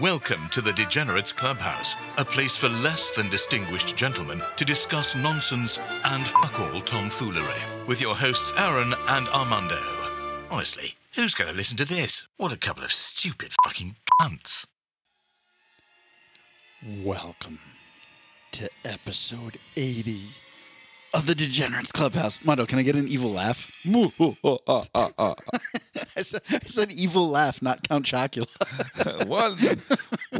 Welcome to the Degenerates Clubhouse, a place for less than distinguished gentlemen to discuss nonsense and fuck all tomfoolery. With your hosts Aaron and Armando. Honestly, who's going to listen to this? What a couple of stupid fucking cunts. Welcome to episode 80 of the Degenerates Clubhouse. Mondo, can I get an evil laugh? I, said, I said evil laugh, not Count Chocula. one,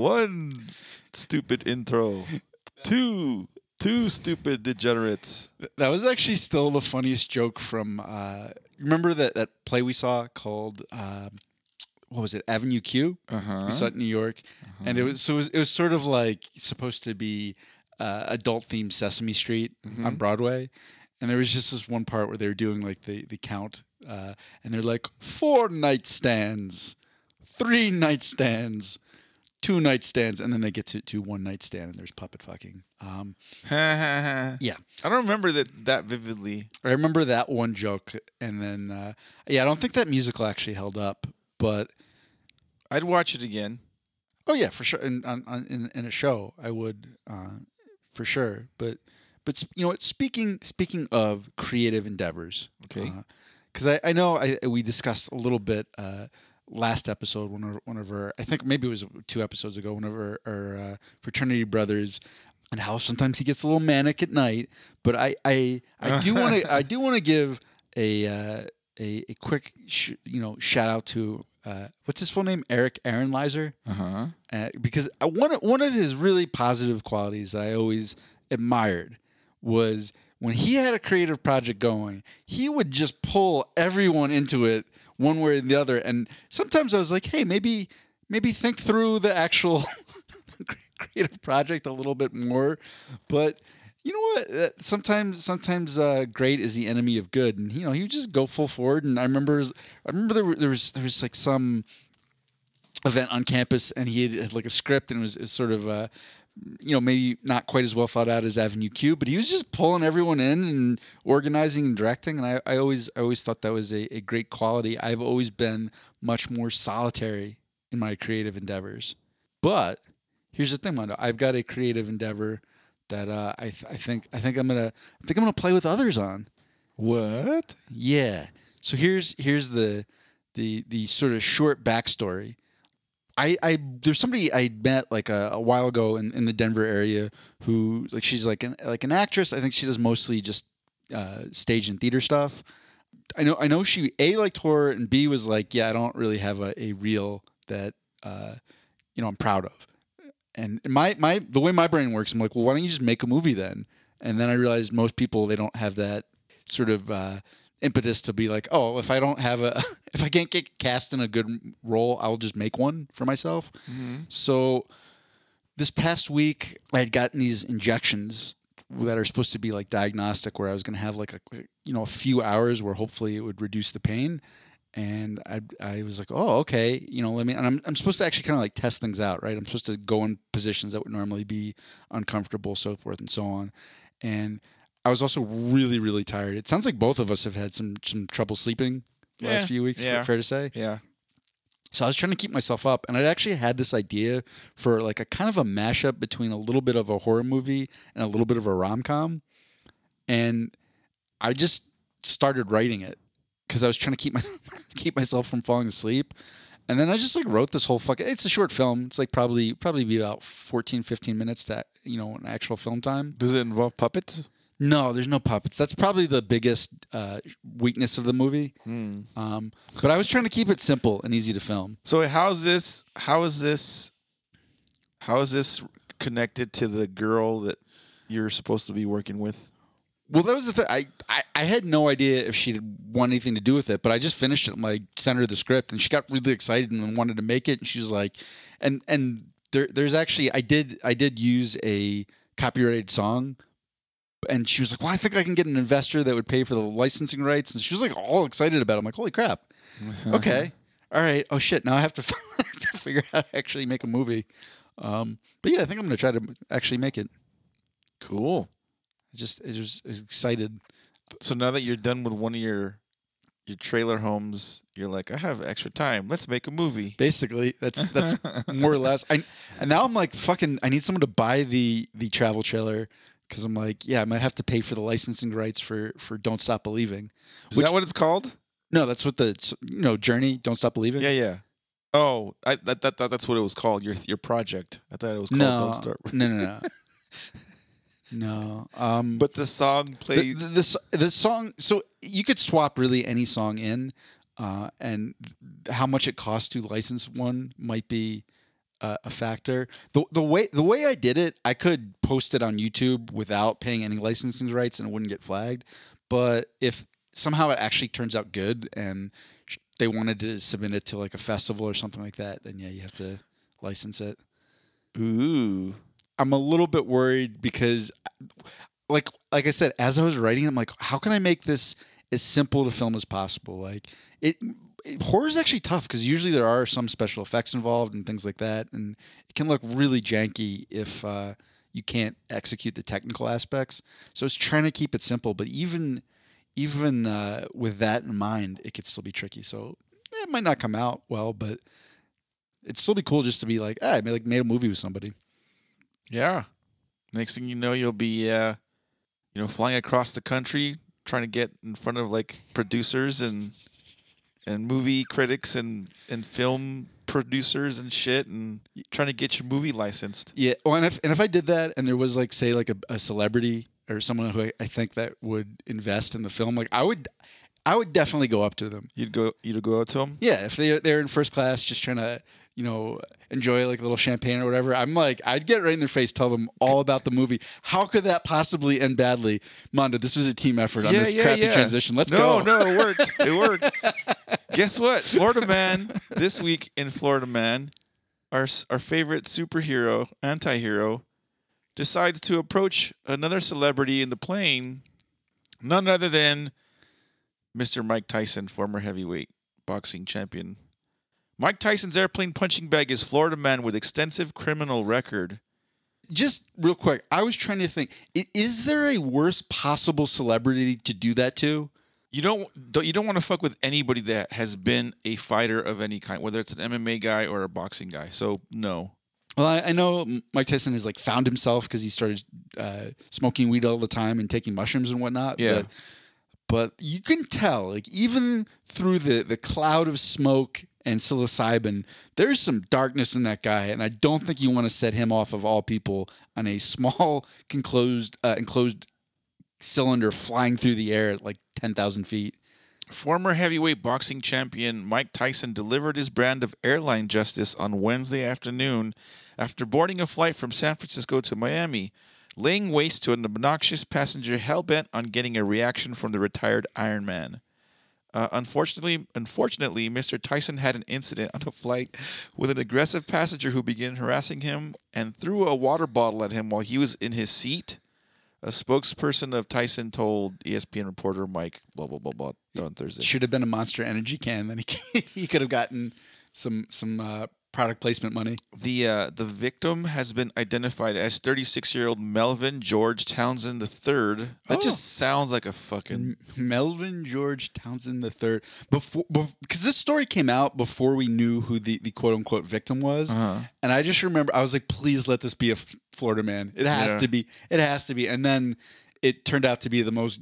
one stupid intro. Two, two stupid degenerates. that was actually still the funniest joke from. Uh, remember that, that play we saw called. Uh, what was it? Avenue Q. Uh-huh. We saw it in New York, and it was so it was, it was sort of like supposed to be uh, adult themed Sesame Street on Broadway, and there was just this one part where they were doing like the the count, uh, and they're like four nightstands, three nightstands, two nightstands, and then they get to, to one nightstand, and there's puppet fucking. Um, I don't remember that that vividly. I remember that one joke, and then uh, yeah, I don't think that musical actually held up, but I'd watch it again. Oh yeah, for sure. In on, on, in, in a show, I would uh, for sure. But but you know what? Speaking speaking of creative endeavors, Okay. Because I, I know I we discussed a little bit uh, last episode one of one of our I think maybe it was two episodes ago one of our, our uh, fraternity brothers and how sometimes he gets a little manic at night. But I I, I do want to I do want to give a uh, a a quick sh- you know shout out to. Uh, what's his full name? Eric Aaron Lizer Uh huh. uh, because I- one one of his really positive qualities that I always admired was when he had a creative project going, he would just pull everyone into it one way or the other. And sometimes I was like, hey, maybe maybe think through the actual creative project a little bit more. But you know what? Sometimes, sometimes uh, great is the enemy of good, and you know he would just go full forward. And I remember, I remember there, there was there was like some event on campus, and he had, had like a script, and it was, it was sort of, uh, you know, maybe not quite as well thought out as Avenue Q, but he was just pulling everyone in and organizing and directing, and I, I always I always thought that was a, a great quality. I've always been much more solitary in my creative endeavors, but here's the thing, Mondo. I've got a creative endeavor that uh, I th- I think I think I'm gonna I think I'm gonna play with others on. What? Yeah. So here's here's the the the sort of short backstory. I, I there's somebody I met like a, a while ago in, in the Denver area who like she's like an like an actress. I think she does mostly just uh, stage and theater stuff. I know I know she a liked horror and b was like yeah I don't really have a, a reel that uh, you know I'm proud of. And my my the way my brain works, I'm like, well, why don't you just make a movie then? And then I realized most people they don't have that sort of uh, impetus to be like, oh, if I don't have a, if I can't get cast in a good role, I'll just make one for myself. Mm-hmm. So this past week, I had gotten these injections that are supposed to be like diagnostic, where I was going to have like a, you know, a few hours where hopefully it would reduce the pain. And I, I was like, oh, okay, you know, let me. And I'm, I'm supposed to actually kind of like test things out, right? I'm supposed to go in positions that would normally be uncomfortable, so forth and so on. And I was also really, really tired. It sounds like both of us have had some some trouble sleeping the last Yeah, few weeks. yeah. Fair to say. Yeah. So I was trying to keep myself up, and I actually had this idea for like a kind of a mashup between a little bit of a horror movie and a little bit of a rom com, and I just started writing it because I was trying to keep my keep myself from falling asleep. And then I just like wrote this whole fucking it's a short film. It's like probably probably be about 14 15 minutes to you know an actual film time. Does it involve puppets? No, there's no puppets. That's probably the biggest uh, weakness of the movie. Um, but I was trying to keep it simple and easy to film. So how's this? How is this? How is this connected to the girl that you're supposed to be working with? Well, that was the thing. I, I, I had no idea if she'd want anything to do with it, but I just finished it. and like sent her the script, and she got really excited and wanted to make it. And she was like, and and there there's actually I did I did use a copyrighted song, and she was like, well, I think I can get an investor that would pay for the licensing rights, and she was like all excited about. it. I'm like, holy crap, okay, all right, oh shit, now I have to, to figure out how to actually make a movie. Um, but yeah, I think I'm gonna try to actually make it. Cool. I just I just was excited. So now that you're done with one of your your trailer homes. You're like, I have extra time. Let's make a movie. Basically, that's that's more or less. I and now I'm like fucking. I need someone to buy the the travel trailer because I'm like, yeah, I might have to pay for the licensing rights for for Don't Stop Believing. Is Which- that what it's called? No, that's what the you know Journey. Don't Stop Believing. Yeah, yeah. Oh, I that, that, that that's what it was called. Your your project. I thought it was called No, Don't Start. no, no, no. no. Um, But the song the, played. the, the, s- the song so you could swap really any song in uh, and how much it costs to license one might be uh, a factor the, the way the way i did it i could post it on youtube without paying any licensing rights and it wouldn't get flagged but if somehow it actually turns out good and they wanted to submit it to like a festival or something like that then yeah you have to license it Ooh. I'm a little bit worried because like like I said, as I was writing, I'm like, how can I make this as simple to film as possible? Like it, it horror is actually tough because usually there are some special effects involved and things like that, and it can look really janky if uh, you can't execute the technical aspects. So it's trying to keep it simple, but even even uh, with that in mind, it could still be tricky. So it might not come out well, but it'd still be cool just to be like, ah, I made, like made a movie with somebody. Yeah. Next thing you know, you'll be, uh, you know, flying across the country trying to get in front of like producers and and movie critics and and film producers and shit, and trying to get your movie licensed. Yeah. Well, and if and if I did that, and there was like say like a, a celebrity or someone who I, I think that would invest in the film, like I would, I would definitely go up to them. You'd go, you'd go out to them. Yeah, if they they're in first class, just trying to you know enjoy like a little champagne or whatever. I'm like, I'd get right in their face, tell them all about the movie. How could that possibly end badly, Mondo? This was a team effort on this crappy transition. Let's no, go. No, no, it worked. It worked. Guess what? Florida Man this week in Florida Man, our our favorite superhero, anti-hero, decides to approach another celebrity in the plane, none other than Mr. Mike Tyson, former heavyweight boxing champion. Mike Tyson's airplane punching bag is Florida Man with extensive criminal record. Just real quick, I was trying to think: is there a worse possible celebrity to do that to? You don't, don't you don't want to fuck with anybody that has been a fighter of any kind, whether it's an MMA guy or a boxing guy. So no. Well, I, I know Mike Tyson has like found himself because he started uh, smoking weed all the time and taking mushrooms and whatnot. Yeah. But, but you can tell, like even through the the cloud of smoke and psilocybin, there's some darkness in that guy, and I don't think you want to set him off of all people on a small, enclosed uh, enclosed cylinder flying through the air at like ten thousand feet. Former heavyweight boxing champion Mike Tyson delivered his brand of airline justice on Wednesday afternoon after boarding a flight from San Francisco to Miami, laying waste to an obnoxious passenger hell bent on getting a reaction from the retired Iron Man. Uh, unfortunately, unfortunately, Mr. Tyson had an incident on a flight with an aggressive passenger who began harassing him and threw a water bottle at him while he was in his seat. A spokesperson of Tyson told ESPN reporter Mike blah blah blah blah on Thursday. Should have been a Monster Energy can, then he he could have gotten some some uh, product placement money. The uh, the victim has been identified as 36 year old Melvin George Townsend III. That Oh. just sounds like a fucking Melvin George Townsend III. Before, because this story came out before we knew who the, the quote unquote victim was, Uh-huh. and I just remember I was like, please let this be a F- Florida man. It has Yeah. to be. It has to be. And then it turned out to be the most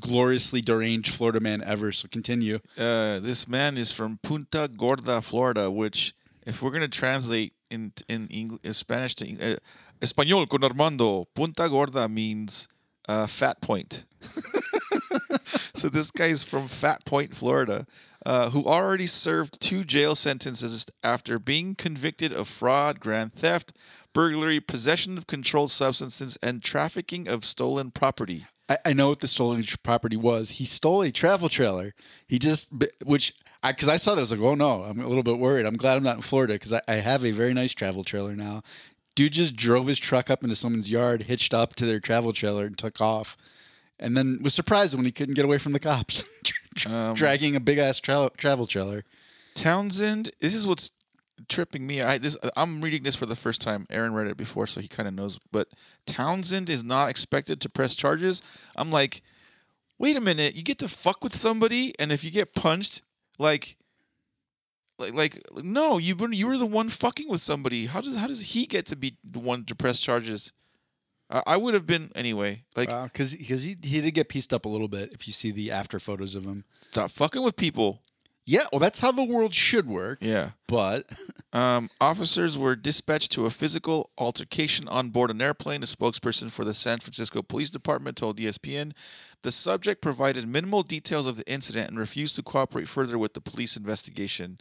gloriously deranged Florida man ever. So continue. uh, this man is from Punta Gorda, Florida, which if we're gonna translate in in English, Spanish to uh, Español con Armando, Punta Gorda means uh, fat point. so this guy's from Fat Point, Florida, uh, who already served two jail sentences after being convicted of fraud, grand theft, burglary, possession of controlled substances, and trafficking of stolen property. I, I know what the stolen property was. He stole a travel trailer. He just, which because I saw that, I was like, oh no, I'm a little bit worried. I'm glad I'm not in Florida because I, I have a very nice travel trailer now. Dude just drove his truck up into someone's yard, hitched up to their travel trailer, and took off. And then was surprised when he couldn't get away from the cops, Um, dragging a big ass tra- travel trailer. Townsend, this is what's tripping me. I this I'm reading this for the first time. Aaron read it before, so he kind of knows. But Townsend is not expected to press charges. I'm like, wait a minute, you get to fuck with somebody, and if you get punched, like, like, like no, you were you were the one fucking with somebody. How does how does he get to be the one to press charges? I, I would have been anyway. Like, because because he he did get pieced up a little bit. If you see the after photos of him, stop fucking with people. Yeah, well, that's how the world should work. Yeah. But Um, officers were dispatched to a physical altercation on board an airplane. A spokesperson for the San Francisco Police Department told ESPN the subject provided minimal details of the incident and refused to cooperate further with the police investigation.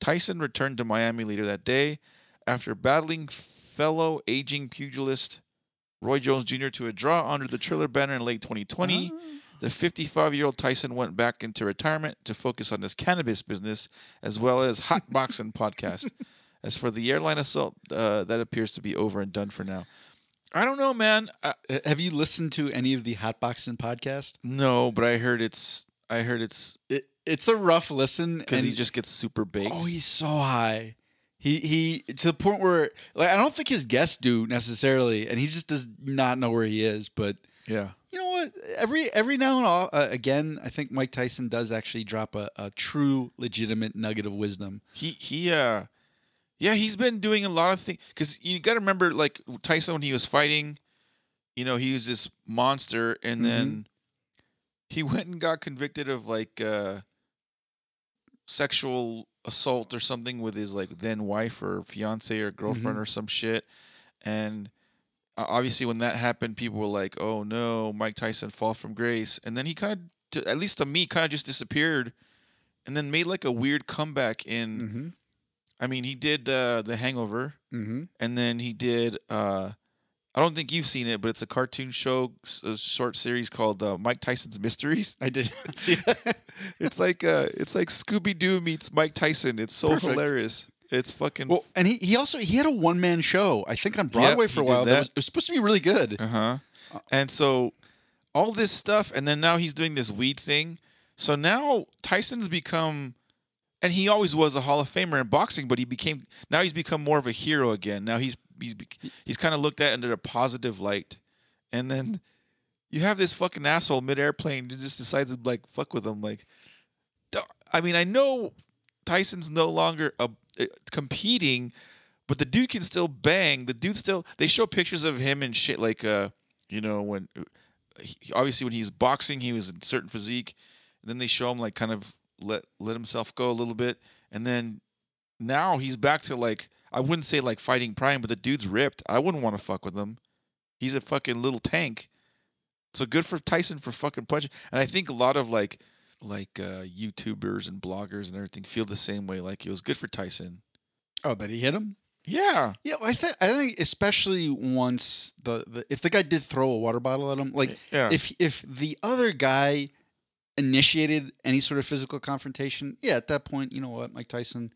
Tyson returned to Miami later that day after battling fellow aging pugilist Roy Jones Jr. to a draw under the Triller banner in late 2020. The 55 year old Tyson went back into retirement to focus on his cannabis business as well as hot boxing podcast. As for the airline assault, uh, that appears to be over and done for now. I don't know, man. I, uh, have you listened to any of the Hotboxing podcast? no, but I heard it's. I heard it's It, it's a rough listen because he just gets super baked. Oh, he's so high. He he to the point where like I don't think his guests do necessarily, and he just does not know where he is. But yeah. you know? Every every now and all, uh, again, I think Mike Tyson does actually drop a, a true, legitimate nugget of wisdom. He he uh yeah, he's been doing a lot of things cuz you got to remember like Tyson when he was fighting, you know, he was this monster and then he went and got convicted of like uh sexual assault or something with his like then wife or fiance or girlfriend or some shit and obviously when that happened people were like oh no mike tyson fall from grace and then he kind of at least to me kind of just disappeared and then made like a weird comeback in Mm-hmm. i mean he did uh, the hangover Mm-hmm. and then he did uh i don't think you've seen it but it's a cartoon show a short series called uh, mike tyson's mysteries I did see that. it's like uh it's like scooby-doo meets mike tyson it's so Perfect. hilarious it's fucking well, and he, he also he had a one man show I think on Broadway for a he did while. That. that. was, it was supposed to be really good. Uh-huh. And so all this stuff and then now he's doing this weed thing. So now Tyson's become and he always was a Hall of Famer in boxing, but he became now he's become more of a hero again. Now he's he's he's kind of looked at under a positive light. And then you have this fucking asshole mid airplane who just decides to like fuck with him like. I mean, I know Tyson's no longer a, uh, competing, but the dude can still bang. The dude still. They show pictures of him and shit like, uh, you know, when he, obviously when he was boxing, he was in certain physique. And then they show him like kind of let let himself go a little bit, and then now he's back to like I wouldn't say like fighting prime, but the dude's ripped. I wouldn't want to fuck with him. He's a fucking little tank. So good for Tyson for fucking punching. And I think a lot of like like uh, YouTubers and bloggers and everything feel the same way. Like it was good for Tyson. Oh, that he hit him. Yeah. Yeah, I think I think especially once the, the if the guy did throw a water bottle at him, like Yeah. if if the other guy initiated any sort of physical confrontation, yeah, at that point, you know what, Mike Tyson,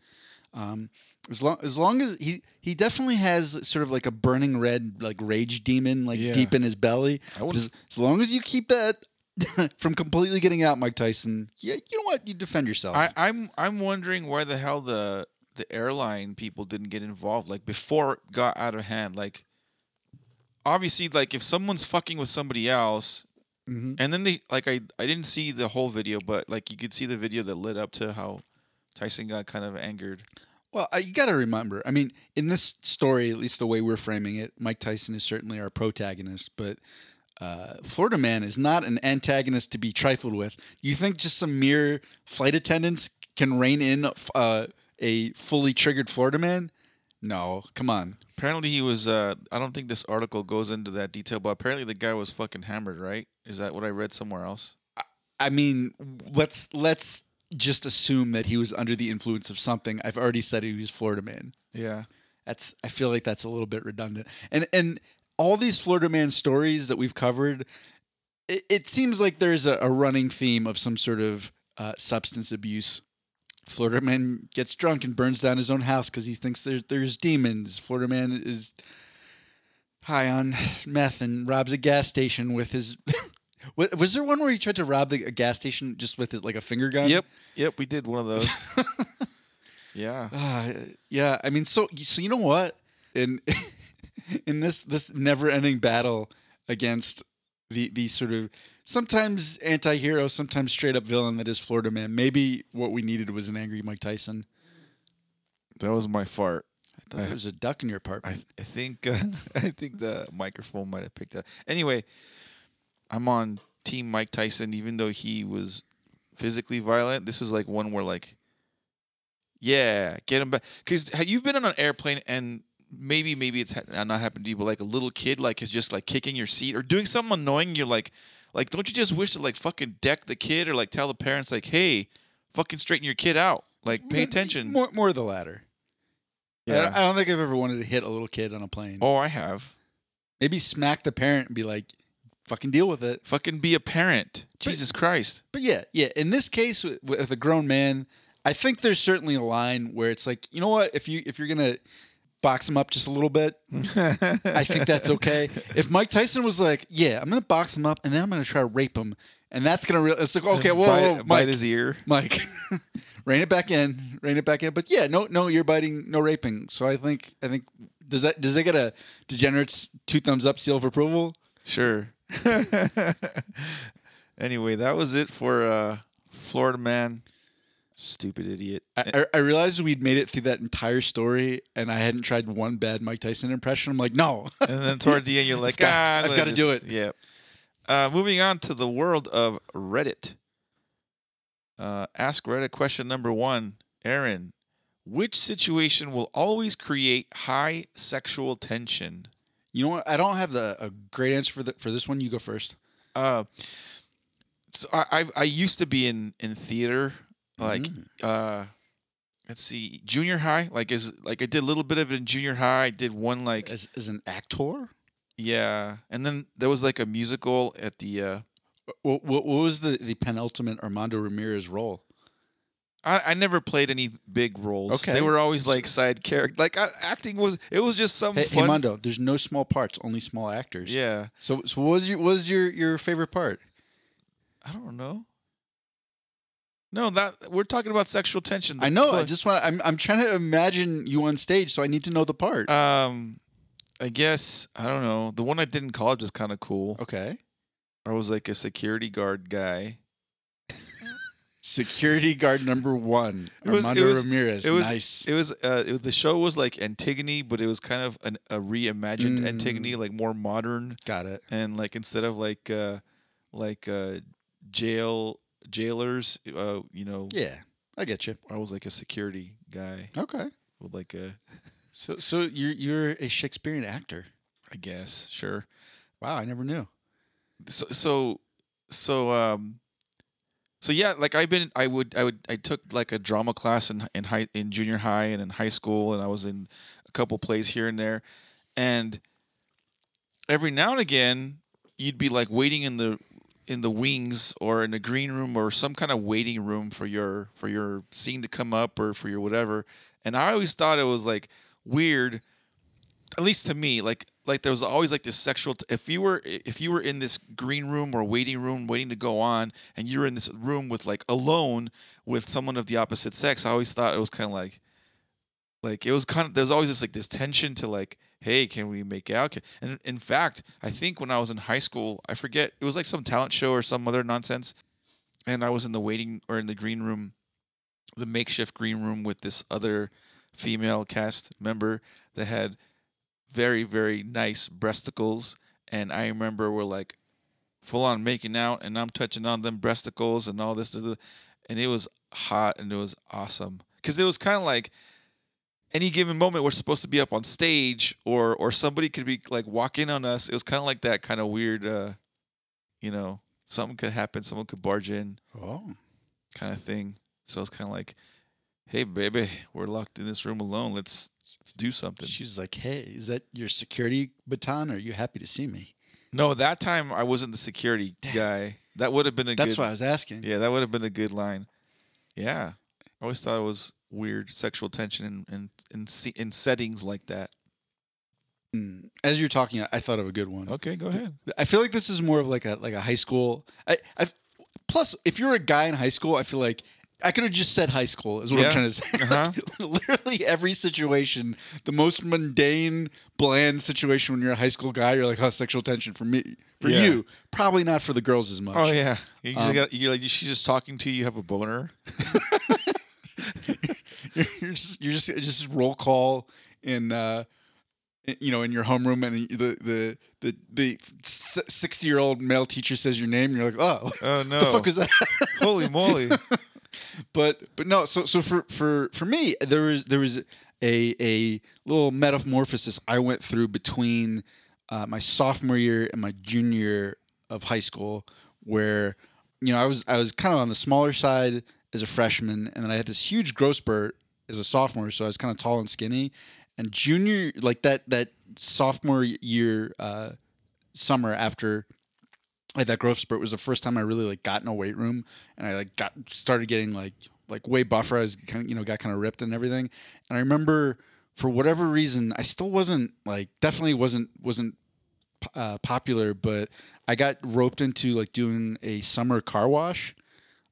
um, as long as long as he he definitely has sort of like a burning red like rage demon like Yeah. deep in his belly. I As, as long as you keep that from completely getting out, Mike Tyson, yeah, you know what, you defend yourself. I, I'm I'm wondering why the hell the the airline people didn't get involved like before it got out of hand. Like obviously like if someone's fucking with somebody else Mhm. and then they like I I didn't see the whole video, but like you could see the video that led up to how Tyson got kind of angered. Well, you got to remember. I mean, in this story, at least the way we're framing it, Mike Tyson is certainly our protagonist, but uh, Florida Man is not an antagonist to be trifled with. You think just some mere flight attendants can rein in uh, a fully triggered Florida Man? No, come on. Apparently he was uh I don't think this article goes into that detail, but apparently the guy was fucking hammered, right? Is that what I read somewhere else? I mean, let's let's just assume that he was under the influence of something. I've already said he was Florida Man. Yeah. That's I feel like that's a little bit redundant. And and all these Florida man stories that we've covered, it, it seems like there's a, a running theme of some sort of uh, substance abuse. Florida man gets drunk and burns down his own house because he thinks there's there's demons. Florida man is high on meth and robs a gas station with his. Was there one where he tried to rob the, a gas station just with his, like a finger gun? Yep. Yep, we did one of those. yeah. Ah, yeah, I mean, so so you know what? In in this this never ending battle against the the sort of sometimes anti-hero, sometimes straight up villain that is Florida Man. Maybe what we needed was an angry Mike Tyson. That was my fart. I thought there was a duck in your I, apartment. I think uh, I think the microphone might have picked up. Anyway, I'm on Team Mike Tyson, even though he was physically violent. This was like one where like, yeah, get him back. Because you've been on an airplane and maybe maybe it's ha- uh, not happened to you, but like a little kid like is just like kicking your seat or doing something annoying. You're like, like don't you just wish to like fucking deck the kid or like tell the parents like, hey, fucking straighten your kid out, like pay attention. More more the latter. I, Yeah. don't, I don't think I've ever wanted to hit a little kid on a plane. Oh, I have. Maybe smack the parent and be like, "Fucking deal with it." Fucking be a parent. Jesus Christ. But yeah, yeah. In this case, with, with a grown man, I think there's certainly a line where it's like, you know what? If you if you're gonna box him up just a little bit, I think that's okay. If Mike Tyson was like, yeah, I'm gonna box him up and then I'm gonna try to rape him, and that's gonna, re- it's like, okay, whoa, bite, whoa, bite Mike, his ear. Mike, rein it back in, rein it back in. But yeah, no, no ear biting, no raping. So I think, I think, does that does that get a degenerates two thumbs up seal of approval? Sure. anyway, that was it for uh, Florida man. Stupid idiot. I, I- I realized we'd made it through that entire story, and I hadn't tried one bad Mike Tyson impression. I'm like, no, and then toward the end, you're like, got- ah, I've gonna gotta do it. Yep. Uh, moving on to the world of Reddit. Uh, ask Reddit question number one, Aaron. Which situation will always create high sexual tension? you know what? I don't have the a great answer for the, for this one. You go first. Uh, so I I've, I used to be in in theater, like Mm. uh, let's see, junior high. Like is like I did a little bit of it in junior high. I did one like as, as an actor. yeah, and then there was like a musical at the. Uh, What, what, what was the, the penultimate Armando Ramirez role? I, I never played any big roles. Okay. they were always like side character. Like I, acting was it was just some Hey, fun. hey, Mondo, there's no small parts, only small actors. yeah, So, so what was your what was your, your favorite part? I don't know. No, that we're talking about sexual tension. I know. I just want. I'm I'm trying to imagine you on stage, so I need to know the part. Um, I guess I don't know. The one I did in college was kind of cool. okay. I was like a security guard guy. Security guard number one, It was- it was- Ramirez. It was nice. It was uh, it, the show was like Antigone, but it was kind of an, a reimagined Mm. Antigone, like more modern, Got it. and like instead of like uh, like uh, jail jailers, uh, you know, Yeah, I get you. I was like a security guy Okay. with like a, So so you're you're a Shakespearean actor. I guess, sure. Wow, I never knew. so so so um so yeah like i've been i would i would i took like a drama class in in high in junior high and in high school and i was in a couple plays here and there and every now and again you'd be like waiting in the in the wings or in the green room or some kind of waiting room for your for your scene to come up or for your whatever. And i always thought it was like weird at least to me like like there was always like this sexual t- if you were if you were in this green room or waiting room waiting to go on and you were in this room with like alone with someone of the opposite sex i always thought it was kind of like like it was kind of there's always this like this tension to like hey can we make out? And in fact i think when i was in high school i forget it was like some talent show or some other nonsense and i was in the waiting or in the green room the makeshift green room with this other female cast member that had very very nice breasticles and i remember we're like full on making out and i'm touching on them breasticles and all this and it was hot and it was awesome. Because it was kind of like any given moment we're supposed to be up on stage or or somebody could be like walk in on us it was kind of like that kind of weird uh you know something could happen someone could barge in Oh, kind of thing so it's kind of like hey baby we're locked in this room alone let's let's do something she was like, "Hey, is that your security baton? Are you happy to see me?" No, that time I wasn't the security guy. That would have been a That's good. why I was asking. Yeah, that would have been a good line. Yeah, I always thought it was weird sexual tension in in in, in settings like that. Mm. As you're talking, I- thought of a good one. Okay, go ahead. I feel like this is more of like a like a high school. I, I plus if you're a guy in high school, I feel like I could have just said high school. Is what Yeah. I'm trying to say. Uh-huh. Literally every situation, the most mundane, bland situation when you're a high school guy, you're like, oh, sexual tension for me, for Yeah. you, probably not for the girls as much. Oh yeah, you Um, got, you're like she's just talking to you. You have a boner. you're just you're just just roll call in uh you know in your homeroom and the the the the 60 year old male teacher says your name and you're like oh Oh no! the fuck is that Holy moly! but but no so so for for for me there was there was a a little metamorphosis I went through between uh, my sophomore year and my junior year of high school where you know I was I was kind of on the smaller side as a freshman and then I had this huge growth spurt as a sophomore so I was kind of tall and skinny and junior like that that sophomore year uh, summer after had that growth spurt was the first time I really like got in a weight room and I like got started getting like like way buffer. I was kind of you know got kind of ripped and everything. And I remember for whatever reason I still wasn't like definitely wasn't wasn't uh, popular, but I got roped into like doing a summer car wash.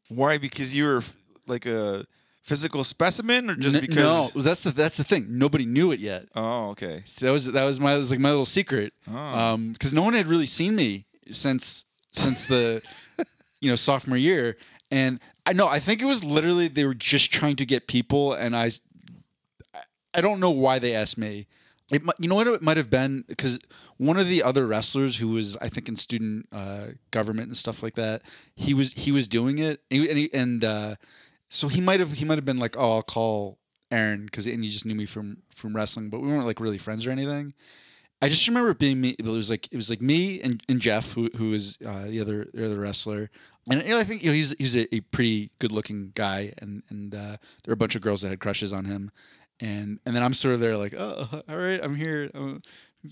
Why? Because you were like a physical specimen, or just N- because? no, that's the that's the thing. Nobody knew it yet. Oh, okay. So that was that was my that was like my little secret. Oh. Um, because no one had really seen me since since the you know sophomore year, and I know I think it was literally they were just trying to get people, and I I don't know why they asked me. It you know what it might have been because one of the other wrestlers who was I think in student uh, government and stuff like that he was he was doing it and he, and, he, and uh, so he might have he might have been like oh I'll call Aaron because and he just knew me from from wrestling but we weren't like really friends or anything. I just remember it being me. It was like it was like me and, and Jeff, who who is uh, the other the other wrestler, and you know, I think you know he's he's a, a pretty good looking guy, and and uh, there were a bunch of girls that had crushes on him, and and then I'm sort of there like oh all right I'm here I'm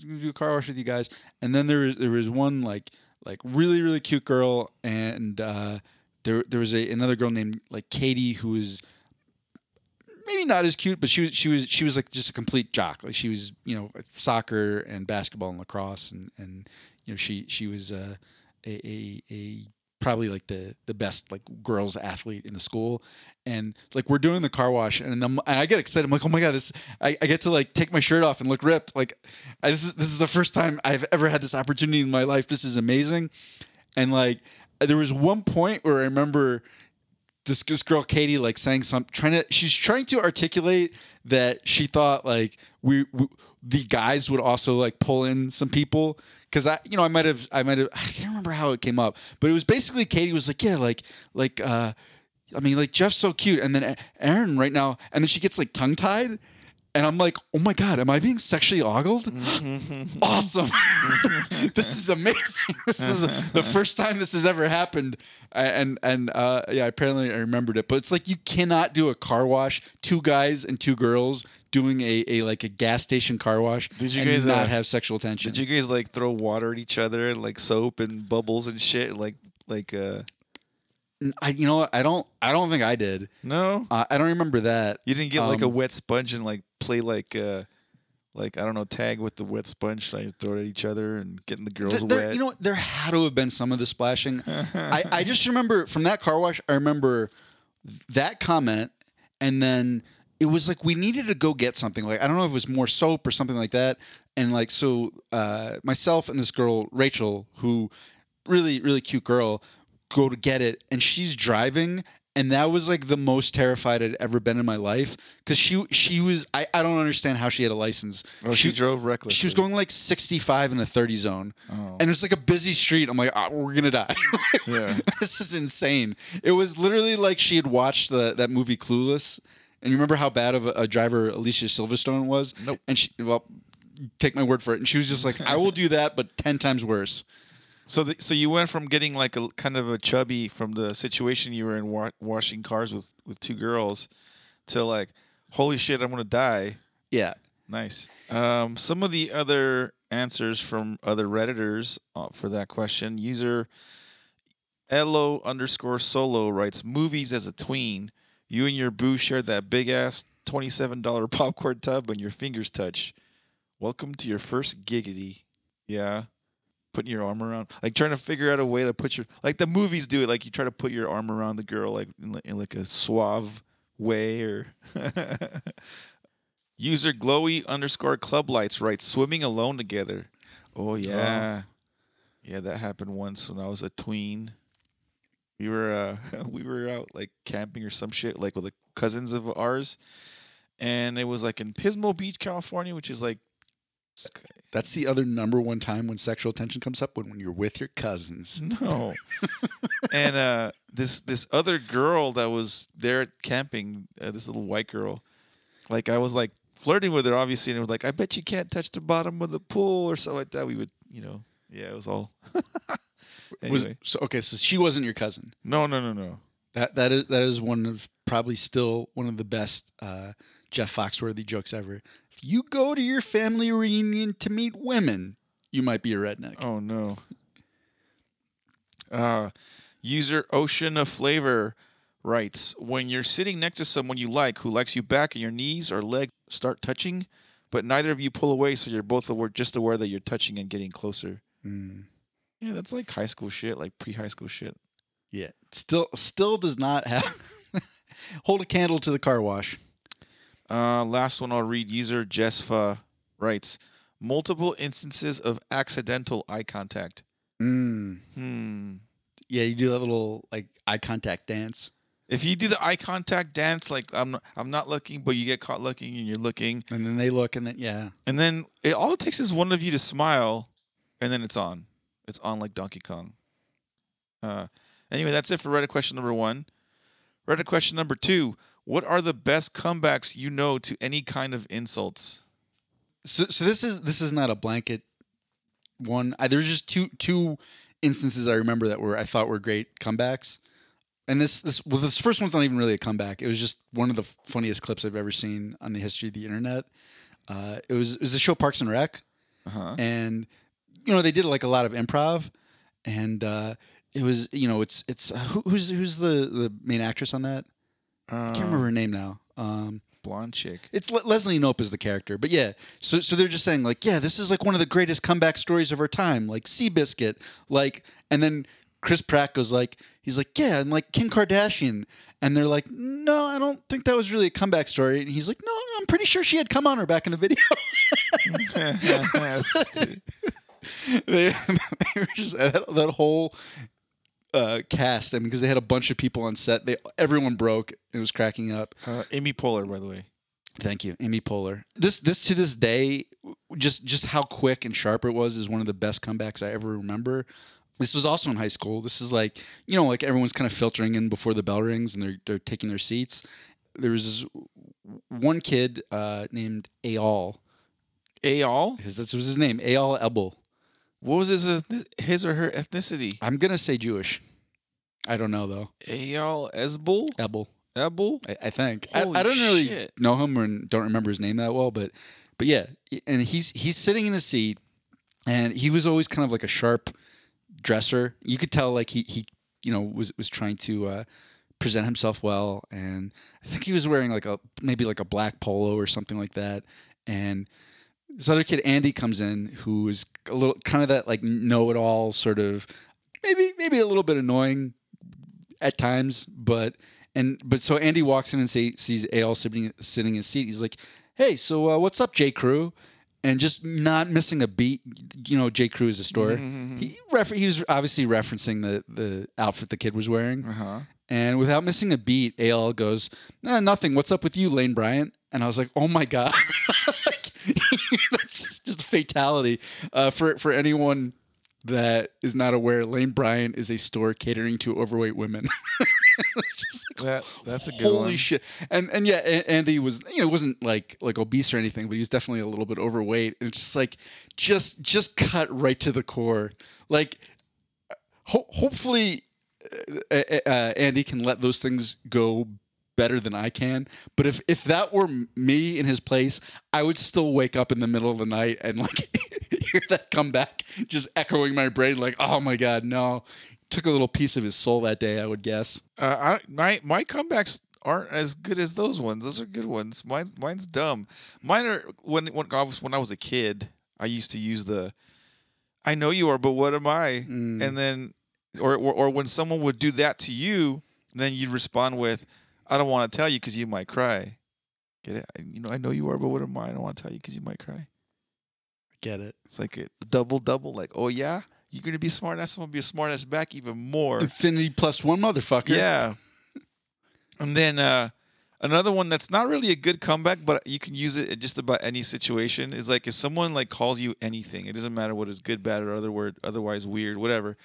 gonna do a car wash with you guys, and then there was there was one like like really really cute girl, and uh, there there was a another girl named like Katie who was maybe not as cute, but she was she was she was like just a complete jock. Like she was you know soccer and basketball and lacrosse and and you know she she was uh, a, a a probably like the the best like girls athlete in the school. And like we're doing the car wash, and, and I get excited. I'm like, oh my god, this! I, I get to like take my shirt off and look ripped. Like, I, this is this is the first time I've ever had this opportunity in my life. This is amazing. And like, there was one point where I remember this, this girl Katie like saying some trying to she's trying to articulate that she thought like we, we the guys would also like pull in some people. Because I you know I might have I might have I can't remember how it came up but it was basically Katie was like yeah like like uh I mean like Jeff's so cute. And then Aaron right now and then she gets like tongue tied and I'm like, oh my god, am I being sexually ogled? awesome! this is amazing. This is the first time this has ever happened, and and uh, yeah, apparently I remembered it. But it's like you cannot do a car wash, two guys and two girls doing a, a like a gas station car wash. Did you and guys, not uh, have sexual tension? Did you guys like throw water at each other, and, like soap and bubbles and shit? Like, like, uh, I, you know what? I don't. I don't think I did. no, Uh, I don't remember that. you didn't get like a Um, wet sponge and like play like, uh, like I don't know, tag with the wet sponge, like throw it at each other and getting the girls Th- there- wet. you know, what? there had to have been some of the splashing. I, I just remember from that car wash, I remember that comment, and then it was like we needed to go get something. Like I don't know if it was more soap or something like that. And like so, uh, myself and this girl Rachel, who really really cute girl, go to get it, and she's driving. And that was like the most terrified I'd ever been in my life because she she was I, I don't understand how she had a license. oh, she, drove recklessly. She was going like 65 in a 30 zone. Oh. And it was like a busy street. I'm like, ah, we're going to die. Yeah. this is insane. It was literally like she had watched the, that movie Clueless. And you remember how bad of a, a driver Alicia Silverstone was? Nope. And she, well, take my word for it. And she was just like, I will do that, but 10 times worse. So, the, so you went from getting like a kind of a chubby from the situation you were in wa- washing cars with with two girls, to like, holy shit, I'm gonna die. Yeah. Nice. Um, some of the other answers from other redditors uh, for that question. User Elo underscore solo writes movies as a tween. You and your boo shared that big ass twenty seven dollar popcorn tub and your fingers touch. Welcome to your first giggity. Yeah. Putting your arm around, like trying to figure out a way to put your like the movies do it. Like you try to put your arm around the girl, like in, like- in like a suave way, or user glowy underscore club lights writes swimming alone together. Oh yeah, yeah, that happened once when I was a tween. We were uh we were out like camping or some shit like with the cousins of ours, and it was like in Pismo Beach, California, which is like That's the other number one time when sexual tension comes up when, when you're with your cousins. No. and uh, this this other girl that was there camping, uh, this little white girl, like I was like flirting with her, obviously, and it was like, I bet you can't touch the bottom of the pool or something like that. We would, you know, yeah, it was all. Was so okay? So she wasn't your cousin. no, no, no, no. That that is that is one of probably still one of the best uh, Jeff Foxworthy jokes ever. You go to your family reunion to meet women, you might be a redneck. Oh no. Uh, user Ocean of Flavor writes: When you're sitting next to someone you like who likes you back, and your knees or leg start touching, but neither of you pull away, so you're both aware, just aware that you're touching and getting closer. Mm, Yeah, that's like high school shit, like pre-high school shit. yeah, still still does not have hold a candle to the car wash. Uh, last one I'll read. User Jesfa writes: Multiple instances of accidental eye contact. Mm. Hmm. Yeah, you do that little like eye contact dance, If you do the eye contact dance, like I'm, not, I'm not looking, but you get caught looking, and you're looking, and then they look, and then yeah, And then it all it takes is one of you to smile, and then it's on. It's on like Donkey Kong. Uh, anyway, that's it for Reddit question number one. Reddit question number two: What are the best comebacks you know to any kind of insults? so so this is this is not a blanket one. I, there's just two two instances I remember that were I thought were great comebacks. And this this well this first one's not even really a comeback. It was just one of the funniest clips I've ever seen on the history of the internet. Uh, it was it was the show Parks and Rec, Uh-huh. and you know they did like a lot of improv, and uh, it was you know it's it's uh, who, who's who's the the main actress on that? I can't remember her name now. Um, Blonde chick. it's Le- Leslie Knope is the character, but yeah. So so they're just saying like, yeah, this is like one of the greatest comeback stories of our time, like Seabiscuit, like, and then Chris Pratt goes like, he's like, yeah, and like Kim Kardashian, and they're like, no, I don't think that was really a comeback story, and he's like, no, I'm pretty sure she had come on her back in the video. they, they were just that, that whole uh, cast. I mean, because they had a bunch of people on set. They everyone broke. It was cracking up. uh, Amy Poehler, by the way. Thank you, Amy Poehler. This this to this day, just just how quick and sharp it was is one of the best comebacks I ever remember. This was also in high school. This is like you know like everyone's kind of filtering in before the bell rings and they're they're taking their seats. There was this one kid uh, named Ayal, Ayal. because that was his name, Ayal Ebel. What was his his or her ethnicity? I'm gonna say Jewish. I don't know though. Ayal Esbul. Ebel, Ebul. I, I think. I, I don't really shit. know him or don't remember his name that well, but but yeah, and he's he's sitting in a seat, and he was always kind of like a sharp dresser. You could tell like he he you know was was trying to uh, present himself well, and I think he was wearing like a maybe like a black polo or something like that, and this other kid Andy comes in who is a little kind of that like know it all sort of maybe maybe a little bit annoying at times, but and but so Andy walks in and say, sees Al sitting sitting in his seat. He's like, "Hey, so uh, what's up, J Crew?" And just not missing a beat. You know, J Crew is a store. He refer- he was obviously referencing the the outfit the kid was wearing. Uh huh. And without missing a beat, AL goes, nah, nothing. What's up with you, Lane Bryant? And I was like, oh my God. That's just, just a fatality. Uh, for, for anyone that is not aware, Lane Bryant is a store catering to overweight women. Like, That that's a good Holy one. shit! And and yeah, Andy was you know wasn't like like obese or anything, but he was definitely a little bit overweight. And it's just like just just cut right to the core. Like ho- hopefully uh, Andy can let those things go better than I can. But if if that were me in his place, I would still wake up in the middle of the night and like hear that comeback just echoing my brain like, oh my god, no. Took a little piece of his soul that day, I would guess. Uh, I, my my comebacks aren't as good as those ones. Those are good ones. Mine's mine's dumb. Mine are when when I was when I was a kid. I used to use the. I know you are, but what am I? Mm. And then, or, or or when someone would do that to you, then you'd respond with, "I don't want to tell you because you might cry." Get it? You know, I know you are, but what am I? I don't want to tell you because you might cry. Get it? It's like a double double. Like, oh yeah, you're gonna be smart ass. I'm gonna be a smart ass back even more. Infinity plus one motherfucker. Yeah. and then uh, another one that's not really a good comeback, but you can use it in just about any situation is like if someone like calls you anything, it doesn't matter what is good, bad, or other word, otherwise weird, whatever.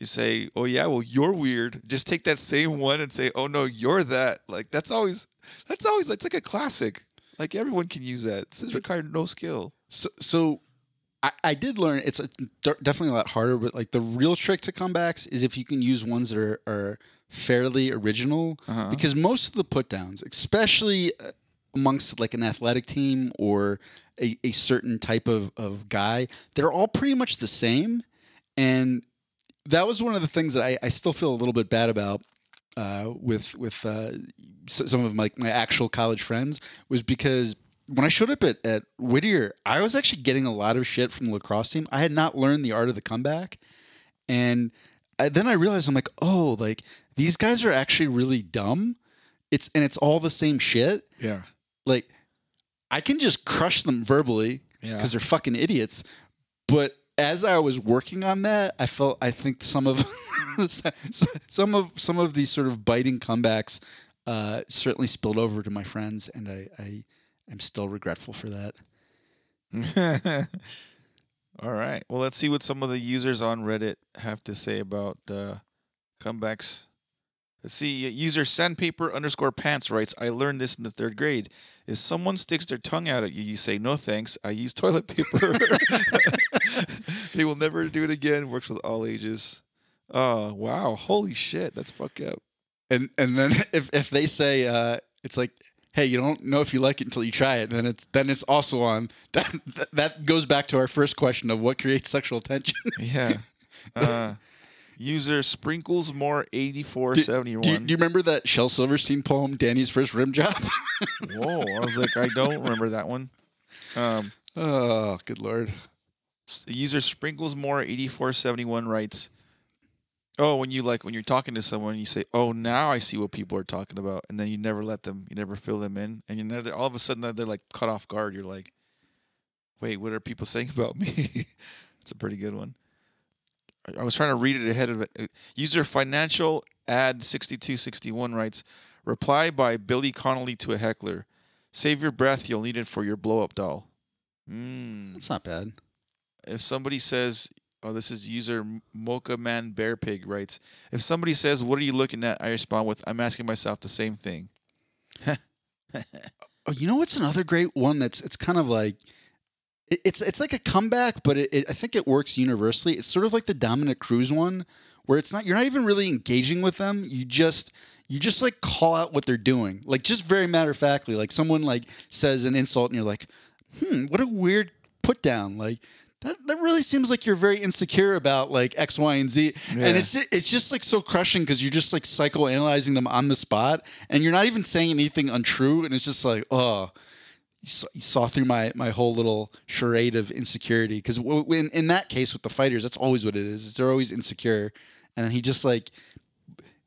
You say, "Oh yeah, well you're weird." Just take that same one and say, "Oh no, you're that." Like that's always that's always it's like a classic. Like everyone can use that. It says require no skill. So, so I, I did learn it's a, definitely a lot harder, but like the real trick to comebacks is if you can use ones that are, are fairly original, Uh-huh. because most of the put downs, especially uh, amongst like an athletic team or a, a certain type of, of guy, they're all pretty much the same. And that was one of the things that I, I still feel a little bit bad about uh, with with uh, s- some of my, my actual college friends was because when I showed up at, at Whittier, I was actually getting a lot of shit from the lacrosse team. I had not learned the art of the comeback. And I, then I realized I'm like, oh, like these guys are actually really dumb. It's and it's all the same shit. Yeah. Like I can just crush them verbally Yeah. because they're fucking idiots. But as I was working on that, I felt I think some of some of some of these sort of biting comebacks uh, certainly spilled over to my friends, and I, I am still regretful for that. All right. Well, let's see what some of the users on Reddit have to say about uh, comebacks. Let's see. User sandpaper underscore pants writes, I learned this in the third grade. If someone sticks their tongue out at you, you say, no thanks. I use toilet paper. they will never do it again. Works with all ages. Oh, wow. Holy shit. That's fucked up. And and then if if they say uh, it's like, hey, you don't know if you like it until you try it, then it's then it's also on. That that goes back to our first question of what creates sexual tension. Yeah. Uh, user sprinkles more Do, 8471. do you, do you remember that Shel Silverstein poem, Danny's first rim job? Whoa. I was like, I don't remember that one. Um, oh, good lord. User sprinkles more 8471 writes, "Oh, when you like when you're talking to someone, you say, "Oh, now I see what people are talking about," and then you never let them, you never fill them in, and you never all of a sudden they're like caught off guard. You're like, "Wait, what are people saying about me?" It's a pretty good one. I- I was trying to read it ahead of it. Uh, User financial ad 6261 writes, "Reply by Billy Connolly to a heckler. Save your breath. You'll need it for your blow up doll." Mm That's not bad. If somebody says, oh, this is user Mocha Man Bear Pig writes, if somebody says, what are you looking at? I respond with, I'm asking myself the same thing. Oh, you know what's another great one that's it's kind of like it, it's it's like a comeback, but it, it, I think it works universally. It's sort of like the Dominick Cruz one, where it's not you're not even really engaging with them. You just you just like call out what they're doing, like just very matter of factly. Like someone like says an insult, and you're like, hmm, what a weird put down. Like that that really seems like you're very insecure about like X, Y, and Z. Yeah. And it's it's just like so crushing because you're just like psychoanalyzing them on the spot, and you're not even saying anything untrue, and it's just like, oh, you saw, you saw through my my whole little charade of insecurity. Because w- in in that case with the fighters, that's always what it is. They're always insecure, and then he just like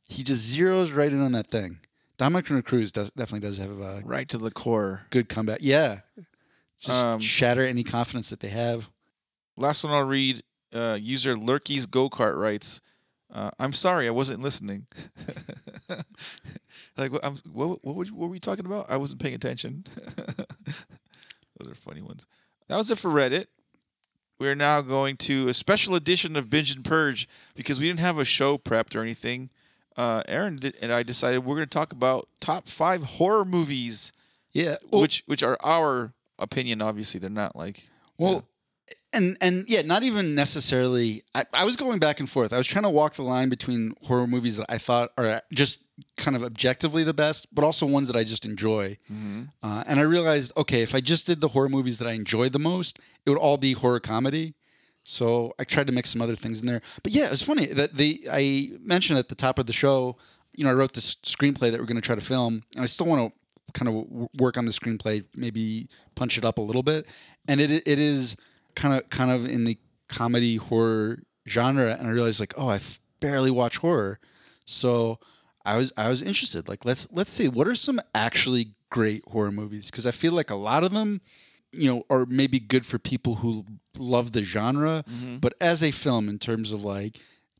he just zeroes right in on that thing. Dominick Cruz does, definitely does have a Right to the core. good comeback. Yeah, just Um, shatter any confidence that they have. Last one I'll read. Uh, user Lurky's Go Kart writes, uh, I'm sorry, I wasn't listening. like, what, I'm, what, what, were you- what were we talking about? I wasn't paying attention. Those are funny ones. That was it for Reddit. We're now going to a special edition of Binge and Purge because we didn't have a show prepped or anything. Uh, Aaron did, and I decided we're going to talk about top five horror movies, Yeah, well, which which are our opinion. Obviously, they're not like Well, and and yeah, not even necessarily. I, I was going back and forth. I was trying to walk the line between horror movies that I thought are just kind of objectively the best, but also ones that I just enjoy. Mhm. Uh, and I realized, okay, if I just did the horror movies that I enjoyed the most, it would all be horror comedy. So I tried to mix some other things in there. But yeah, it was funny that the I mentioned at the top of the show. You know, I wrote this screenplay that we're going to try to film, and I still want to kind of work on the screenplay, maybe punch it up a little bit. And it it is kind of kind of in the comedy horror genre, and I realized like, oh, I f- barely watch horror, so I was I was interested. Like, let's let's see what are some actually great horror movies because I feel like a lot of them, you know, are maybe good for people who love the genre, but as a film in terms of like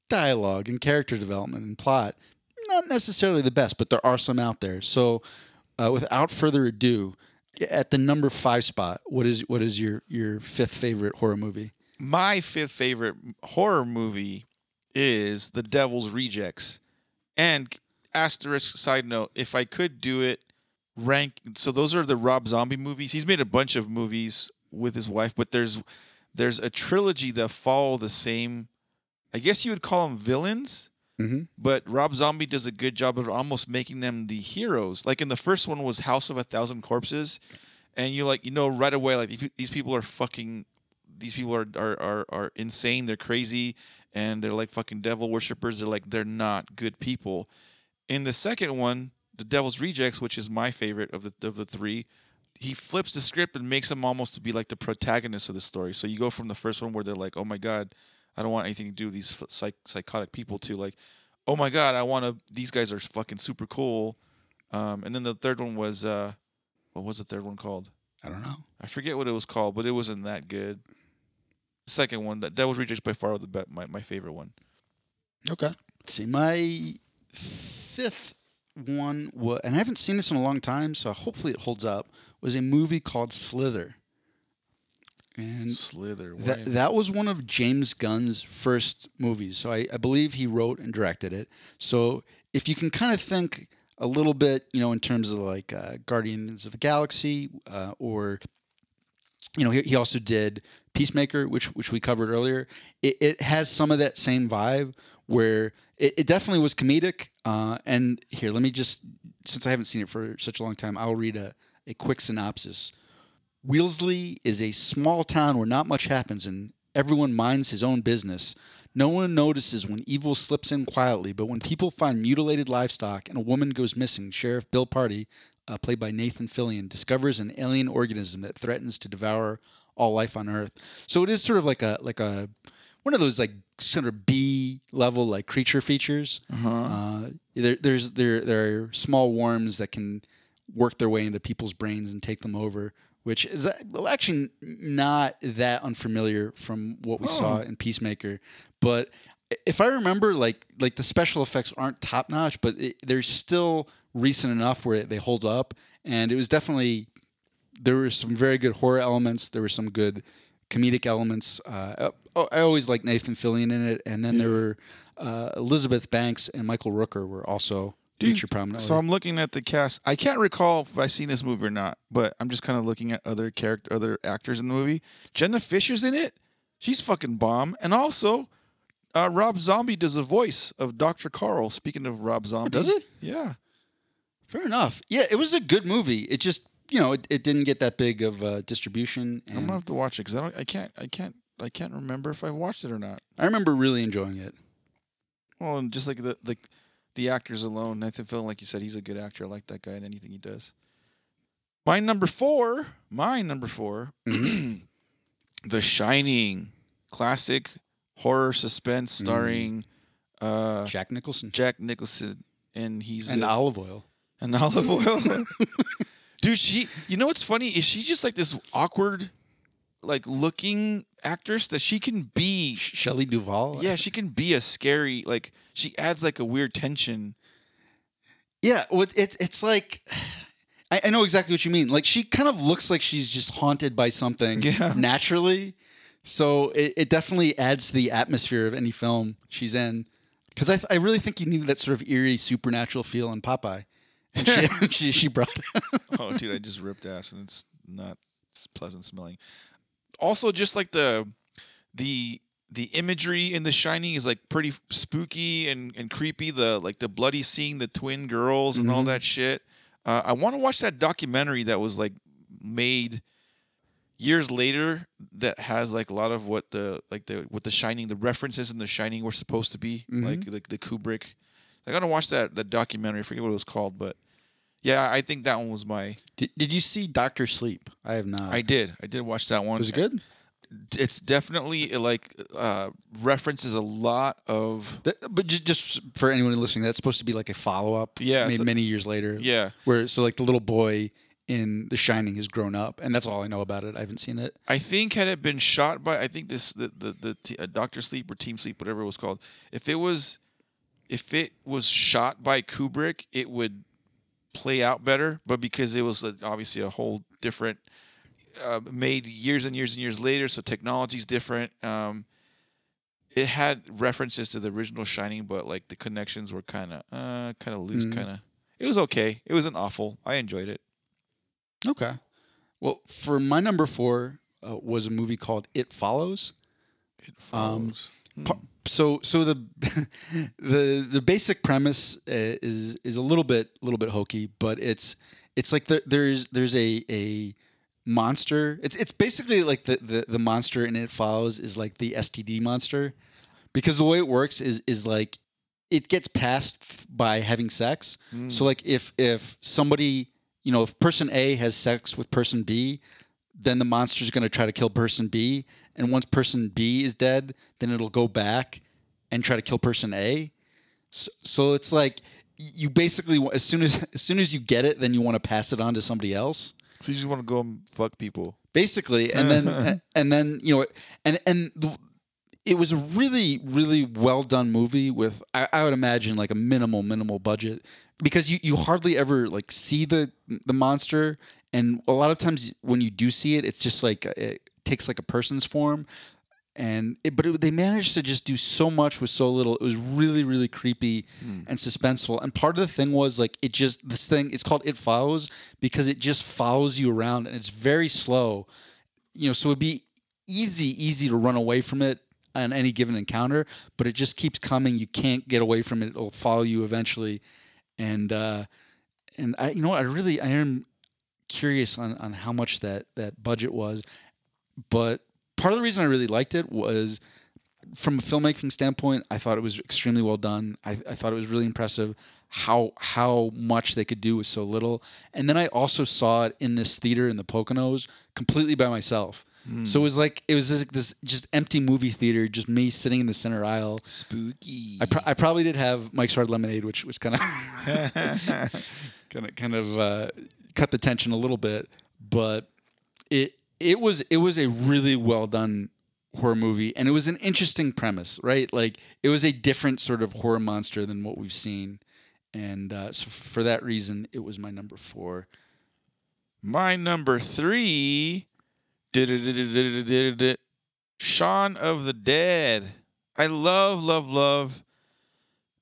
dialogue and character development and plot, not necessarily the best, but there are some out there. So, uh, without further ado, at the number five spot, what is what is your your fifth favorite horror movie? My fifth favorite horror movie is The Devil's Rejects. And asterisk side note, if I could do it, rank so those are the Rob Zombie movies. He's made a bunch of movies with his wife, but there's there's a trilogy that follow the same I guess you would call them villains. Mhm. But Rob Zombie does a good job of almost making them the heroes. Like in the first one was House of a Thousand Corpses, and you like you know right away like these- these people are fucking these people are are, are are insane they're crazy and they're like fucking devil worshippers they're like they're not good people in the second one the devil's rejects which is my favorite of the of the three he flips the script and makes them almost to be like the protagonist of the story so you go from the first one where they're like oh my god i don't want anything to do with these psych- psychotic people to like oh my god i want to these guys are fucking super cool um, and then the third one was uh what was the third one called I don't know. I forget what it was called, but it wasn't that good. The second one, that Devil's Rejects by far the be- my my favorite one. Okay. Let's see, my fifth one was, and I haven't seen this in a long time, so hopefully it holds up. Was a movie called Slither, and Slither. that that was one of James Gunn's first movies. So I, I believe he wrote and directed it. So if you can kind of think a little bit, you know, in terms of like uh, Guardians of the Galaxy, uh, or you know, he, he also did Peacemaker, which which we covered earlier. It, it has some of that same vibe where it, it definitely was comedic. Uh, and here, let me just since I haven't seen it for such a long time, I'll read a, a quick synopsis. Wheelsy is a small town where not much happens and everyone minds his own business. No one notices when evil slips in quietly, but when people find mutilated livestock and a woman goes missing, Sheriff Bill Pardy, uh, played by Nathan Fillion, discovers an alien organism that threatens to devour all life on Earth. So it is sort of like a like a one of those like sort of B level like creature features. Uh, there, there's there there are small worms that can work their way into people's brains and take them over, which is uh, actually not that unfamiliar from what we saw in Peacemaker. But if I remember, like like the special effects aren't top notch, but it, they're still recent enough where they hold up, and it was definitely there were some very good horror elements. There were some good comedic elements. Uh, I I always liked Nathan Fillion in it, and then there were uh, Elizabeth Banks and Michael Rooker were also featured prominently. So I'm looking at the cast. I can't recall if I've seen this movie or not, but I'm just kind of looking at other character, other actors in the movie. Jenna Fischer's in it. She's fucking bomb. And also, uh, Rob Zombie does the voice of Dr. Carl. Speaking of Rob Zombie, does it? Yeah. Fair enough. Yeah, it was a good movie. It just you know it, it didn't get that big of uh, distribution. I'm gonna have to watch it because I don't. I can't. I can't. I can't remember if I watched it or not. I remember really enjoying it. Well, and just like the the, the actors alone, Nathan Fillion, like you said, he's a good actor. I like that guy in anything he does. My number four, my number 4 The Shining, classic horror suspense starring uh, Jack Nicholson Jack Nicholson, and he's and a- olive oil. and olive oil. Dude, she. You know what's funny is she's just like this awkward, like looking actress that she can be Shelley Duvall. yeah, she can be a scary like she adds like a weird tension. Yeah, well, it, it, it's like I, I know exactly what you mean. Like she kind of looks like she's just haunted by something Yeah. naturally. So it, it definitely adds to the atmosphere of any film she's in. Because I, I really think you needed that sort of eerie supernatural feel in Popeye. And she, she, she brought Oh, dude, I just ripped ass and it's not pleasant smelling. Also, just like the the the imagery in The Shining is like pretty spooky and, and creepy. The like the bloody seeing the twin girls and all that shit. Uh, I want to watch that documentary that was like made years later that has like a lot of what the like the what the Shining the references in The Shining were supposed to be like like the Kubrick. I gotta watch that that documentary. I forget what it was called, but yeah, I think that one was my. did, did you see Doctor Sleep? I have not. I did. I did watch that one. was it good? it's definitely like uh, references a lot of That, but just, just for anyone listening, that's supposed to be like a follow up. Yeah, made it's a- many years later. yeah. where so like the little boy in The Shining has grown up, and that's all I know about it. I haven't seen it. I think had it been shot by I think this the the, the t- uh, Doctor Sleep or Team Sleep whatever it was called if it was if it was shot by Kubrick it would play out better but because it was obviously a whole different uh, made years and years and years later so technology's different um, it had references to the original Shining but like the connections were kind of uh kind of loose Mhm. kind of it was okay it wasn't awful I enjoyed it Okay. Well, for my number four uh, was a movie called It Follows. it Um, follows. Pa- So, so the the the basic premise uh, is is a little bit little bit hokey, but it's it's like the, there's there's a a monster. It's it's basically like the, the the monster in It Follows is like the STD monster, because the way it works is is like it gets passed by having sex. So like if if somebody you know if person A has sex with person B, then the monster's going to try to kill person B, and once person B is dead, then it'll go back and try to kill person A. So, so it's like you basically as soon as as soon as you get it, then you want to pass it on to somebody else. So you just want to go and fuck people. Basically and then and then you know and and the, it was a really really well done movie with I, I would imagine like a minimal minimal budget because you you hardly ever like see the the monster and a lot of times when you do see it it's just like uh, it takes like a person's form and it, but it, they managed to just do so much with so little. It was really, really creepy hmm. and suspenseful. And part of the thing was like it just this thing. It's called It Follows because it just follows you around and it's very slow. You know, so it'd be easy, easy to run away from it on any given encounter, but it just keeps coming. You can't get away from it. It'll follow you eventually. And uh, and I, you know? I really, I am curious on on how much that that budget was, but part of the reason I really liked it was from a filmmaking standpoint, I thought it was extremely well done. I, I thought it was really impressive how how much they could do with so little. And then I also saw it in this theater in the Poconos completely by myself. So it was like it was this, this just empty movie theater, just me sitting in the center aisle. Spooky. I, pro- I probably did have Mike's Hard Lemonade, which was kind of kind of kind of uh, cut the tension a little bit, but it it was it was a really well done horror movie, and it was an interesting premise, right? Like it was a different sort of horror monster than what we've seen, and uh, so for that reason, it was my number four. My number three, Shaun of the Dead. I love, love, love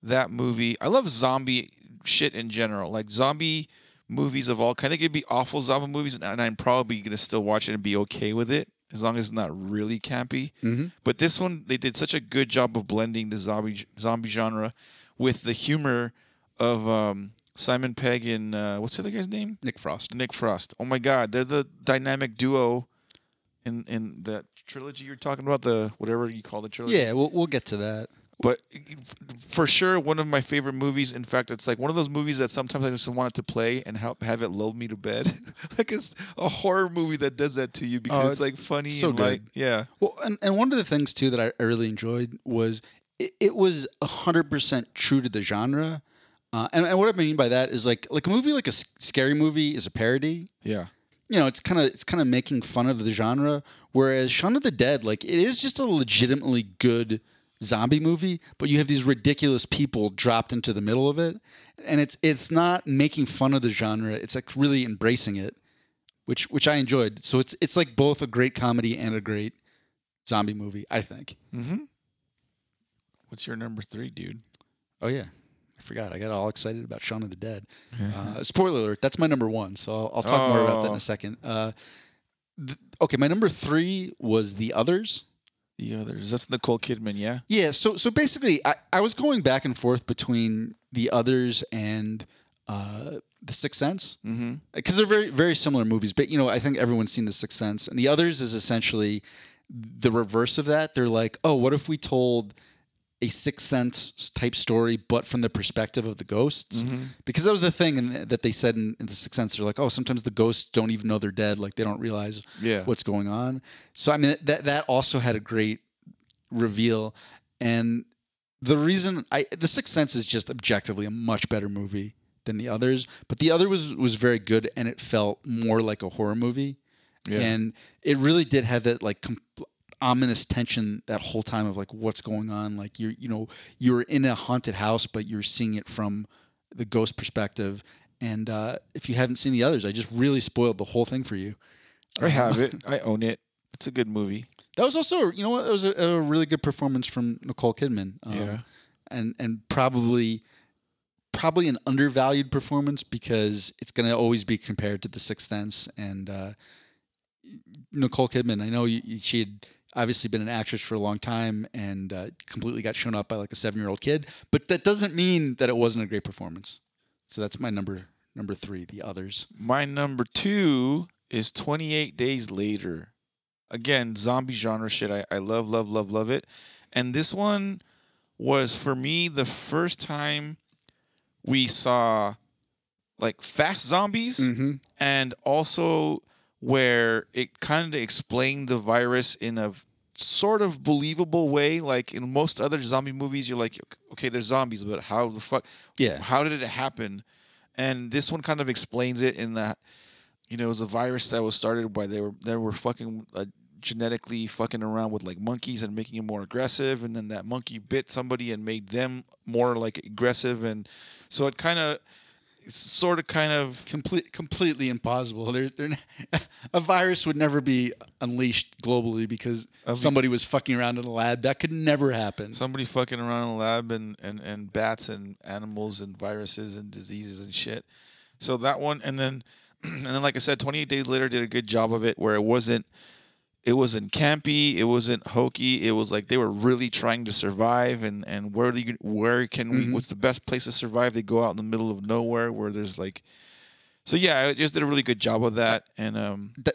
that movie. I love zombie shit in general, like zombie movies of all kind. They could be awful zombie movies, and I'm probably gonna still watch it and be okay with it as long as it's not really campy. Mm-hmm. But this one, they did such a good job of blending the zombie zombie genre with the humor of um, Simon Pegg and uh, what's the other guy's name? Nick Frost. Nick Frost. Oh my God, they're the dynamic duo in in that trilogy you're talking about. The whatever you call the trilogy. Yeah, we'll we'll get to that. But for sure, one of my favorite movies. In fact, it's like one of those movies that sometimes I just want it to play and help have it lull me to bed. like it's a horror movie that does that to you because Oh, it's, it's like funny so and good. like yeah. Well, and, and one of the things too that I, I really enjoyed was it, it was hundred percent true to the genre. Uh, and, and what I mean by that is like like a movie like a s- scary movie is a parody. Yeah. You know, it's kind of it's kind of making fun of the genre. Whereas Shaun of the Dead, like it is just a legitimately good zombie movie, but you have these ridiculous people dropped into the middle of it, and it's it's not making fun of the genre. It's like really embracing it, which which I enjoyed. So it's it's like both a great comedy and a great zombie movie. I think. Mm-hmm. What's your number three, dude? Oh yeah, I forgot. I got all excited about Shaun of the Dead. Uh, spoiler alert. That's my number one. So I'll, I'll talk more about that in Oh. a second. Uh, th- okay, my number three was The Others. The others. That's Nicole Kidman. Yeah. Yeah, so so basically, I, I was going back and forth between the others and uh, the Sixth Sense Mm-hmm. because they're very very similar movies. But you know, I think everyone's seen the Sixth Sense, and the others is essentially the reverse of that. They're like, oh, what if we told a Sixth Sense type story, but from the perspective of the ghosts. Mm-hmm. Because that was the thing in, that they said in, in the Sixth Sense. They're like, oh, sometimes the ghosts don't even know they're dead. Like they don't realize Yeah. what's going on. So I mean, that that also had a great reveal, and the reason I the Sixth Sense is just objectively a much better movie than the others, but the other was was very good, and it felt more like a horror movie, Yeah. and it really did have that like. Com- ominous tension that whole time of like what's going on like you're you know you're in a haunted house but you're seeing it from the ghost perspective and uh if you haven't seen the others i just really spoiled the whole thing for you I have it. I own it. It's a good movie. That was also, you know what, that was a, a really good performance from Nicole Kidman. Um, Yeah. And and probably probably an undervalued performance because it's going to always be compared to The Sixth Sense and uh, Nicole Kidman. I know you, you- she had obviously been an actress for a long time and uh, completely got shown up by like a seven year old kid, but that doesn't mean that it wasn't a great performance. So that's my number number three. The others. My number two is 28 Days Later. Again, zombie genre shit. I, I love, love, love, love it. And this one was for me the first time we saw like fast zombies Mm-hmm. and also where it kind of explained the virus in a sort of believable way. Like in most other zombie movies, you're like, okay, there's zombies, but how the fuck? Yeah. How did it happen? And this one kind of explains it in that, you know, it was a virus that was started by they were they were fucking uh, genetically fucking around with like monkeys and making them more aggressive, and then that monkey bit somebody and made them more like aggressive, and so it kind of. It's sort of kind of complete, completely impossible. There, there, a virus would never be unleashed globally because be- somebody was fucking around in a lab. That could never happen. somebody fucking around in a lab and, and, and bats and animals and viruses and diseases and shit. So that one and then and then like I said, 28 days later did a good job of it where it wasn't it wasn't campy, it wasn't hokey. It was like they were really trying to survive and and where do you where can we what's the best place to survive? They go out in the middle of nowhere where there's like so yeah, i just did a really good job of that and um That,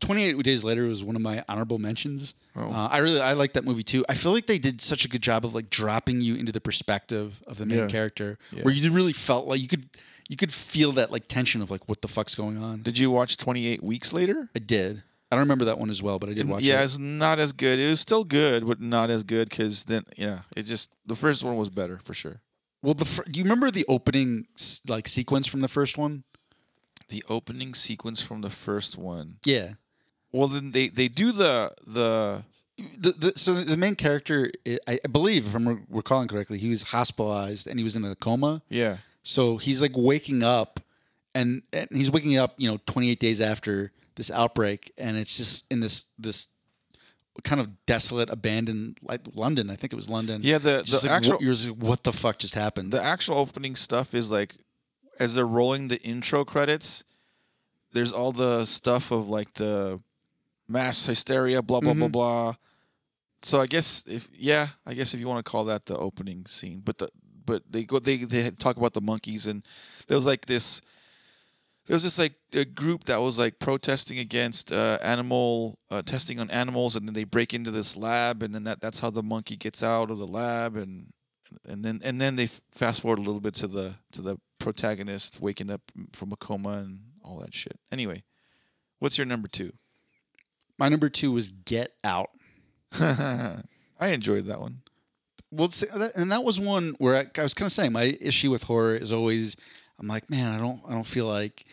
28 Days Later was one of my honorable mentions. Oh. Uh, I really I like that movie too. I feel like they did such a good job of like dropping you into the perspective of the main Yeah. character, Yeah. where you really felt like you could you could feel that like tension of like what the fuck's going on. did you watch 28 weeks later? I did. I don't remember that one as well, but I did watch yeah, it. Yeah, it's not as good. It was still good, but not as good because then, yeah, it just the first one was better for sure. Well, the fir- do you remember the opening like sequence from the first one? The opening sequence from the first one. Yeah. Well, then they they do the the the, the so the main character, I, I believe, if I'm recalling correctly, he was hospitalized and he was in a coma. yeah So he's like waking up, and, and he's waking up, you know, 28 days after this outbreak, and it's just in this this kind of desolate, abandoned, like London. I think it was London. yeah the the like, actual what, like, what the fuck just happened? the actual opening stuff is like as they're rolling the intro credits. There's all the stuff of like the mass hysteria, blah blah blah Mhm. blah. So I guess if yeah, I guess if you want to call that the opening scene, but the but they go they they talk about the monkeys and there was like this there was this like a group that was like protesting against uh, animal uh, testing on animals and then they break into this lab and then that that's how the monkey gets out of the lab and and then and then they fast forward a little bit to the to the protagonist waking up from a coma and all that shit. Anyway, what's your number two? My number two was Get Out. I enjoyed that one. well, see, and that was one where I, I was kind of saying my issue with horror is always I'm like, man, I don't I don't feel like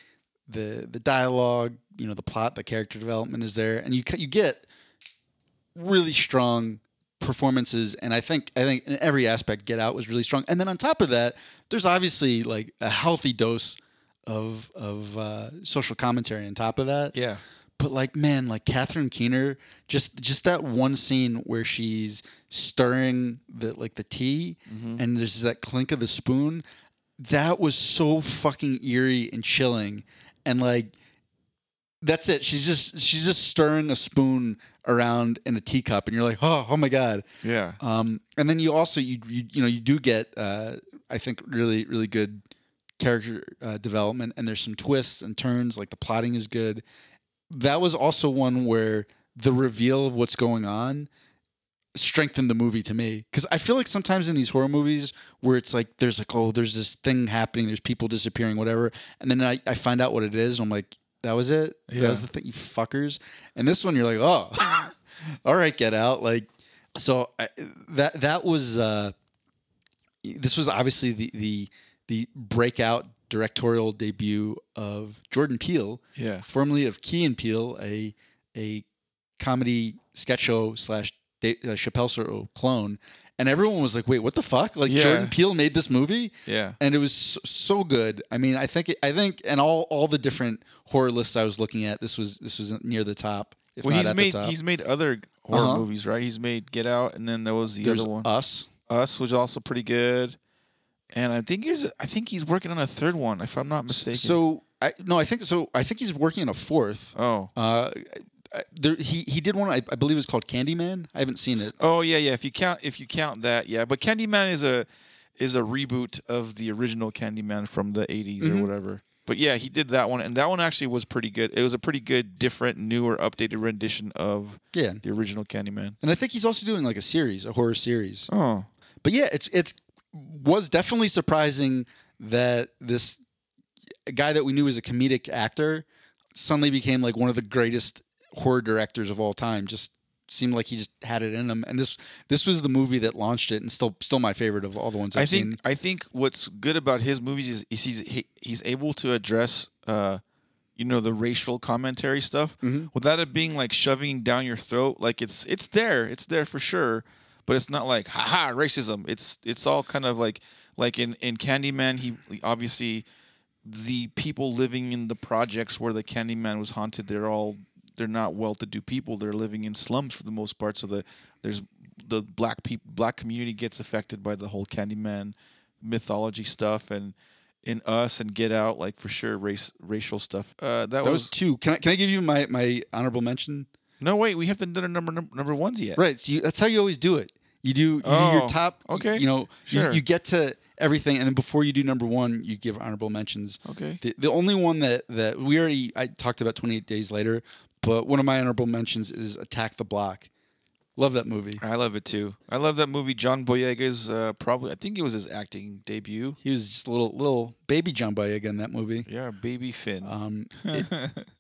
the the dialogue, you know, the plot, the character development is there, and you you get really strong performances, and I think I think in every aspect, Get Out was really strong, and then on top of that, there's obviously like a healthy dose of of uh, social commentary on top of that. Yeah. but like man like catherine keener just just that one scene where she's stirring the like the tea and there's that clink of the spoon that was so fucking eerie and chilling and like that's it she's just she's just stirring a spoon around in a teacup and you're like oh oh my god Yeah. um, and then you also you, you you know you do get uh, I think really really good character uh, development and there's some twists and turns like the plotting is good. That was also one where the reveal of what's going on strengthened the movie to me because I feel like sometimes in these horror movies where it's like there's like oh there's this thing happening there's people disappearing whatever and then I, I find out what it is and I'm like that was it Yeah. that was the thing you fuckers and this one you're like oh all right get out like so I, that that was uh this was obviously the the the breakout directorial debut of Jordan Peele Yeah. formerly of Key and Peele, a a comedy sketch show slash Da- uh, Chappelle Show clone, and everyone was like, "Wait, what the fuck?" Like Yeah. Jordan Peele made this movie, Yeah. and it was so, so good. I mean, I think it, I think, and all all the different horror lists I was looking at, this was this was near the top. If Well, not he's at made the top. he's made other horror Uh-huh. movies, right? He's made Get Out, and then there was the There's other one, Us. Us, was also pretty good. And I think he's I think he's working on a third one, if I'm not mistaken. So I no, I think so. I think he's working on a fourth. oh, Uh, there, he he did one. I, I believe it was called Candyman. I haven't seen it. oh yeah, yeah. If you count if you count that, yeah. But Candyman is a is a reboot of the original Candyman from the 80s Mm-hmm. or whatever. But yeah, he did that one, and that one actually was pretty good. It was a pretty good, different, newer, updated rendition of Yeah, the original Candyman. and I think he's also doing like a series, a horror series. Oh, But yeah, it's it's was definitely surprising that this guy that we knew as a comedic actor suddenly became like one of the greatest horror directors of all time. Just seemed like he just had it in him. And this this was the movie that launched it, and still still my favorite of all the ones I've I think seen. I think what's good about his movies is, is he's he, he's able to address uh you know the racial commentary stuff Mm-hmm. without it being like shoving down your throat like it's it's there it's there for sure but it's not like haha racism it's it's all kind of like like in in Candyman he obviously the people living in the projects where the Candyman was haunted they're all they're not well-to-do people they're living in slums for the most part so the there's the black people black community gets affected by the whole Candyman mythology stuff and in us and get out like for sure race racial stuff uh that, that was, was two. Can I can I give you my my honorable mention? no wait we haven't done our number number, number ones yet Right. So you, that's how you always do it. You do, you do Oh, your top. okay. You know, Sure. you, you get to everything, and then before you do number one, you give honorable mentions. okay The, the only one that that we already I talked about 28 Days Later, but one of my honorable mentions is Attack the Block. Love that movie. I love it too. I love that movie. John Boyega's uh, probably I think it was his acting debut. He was just a little little baby John Boyega in that movie. Yeah, Baby Finn. Um, it,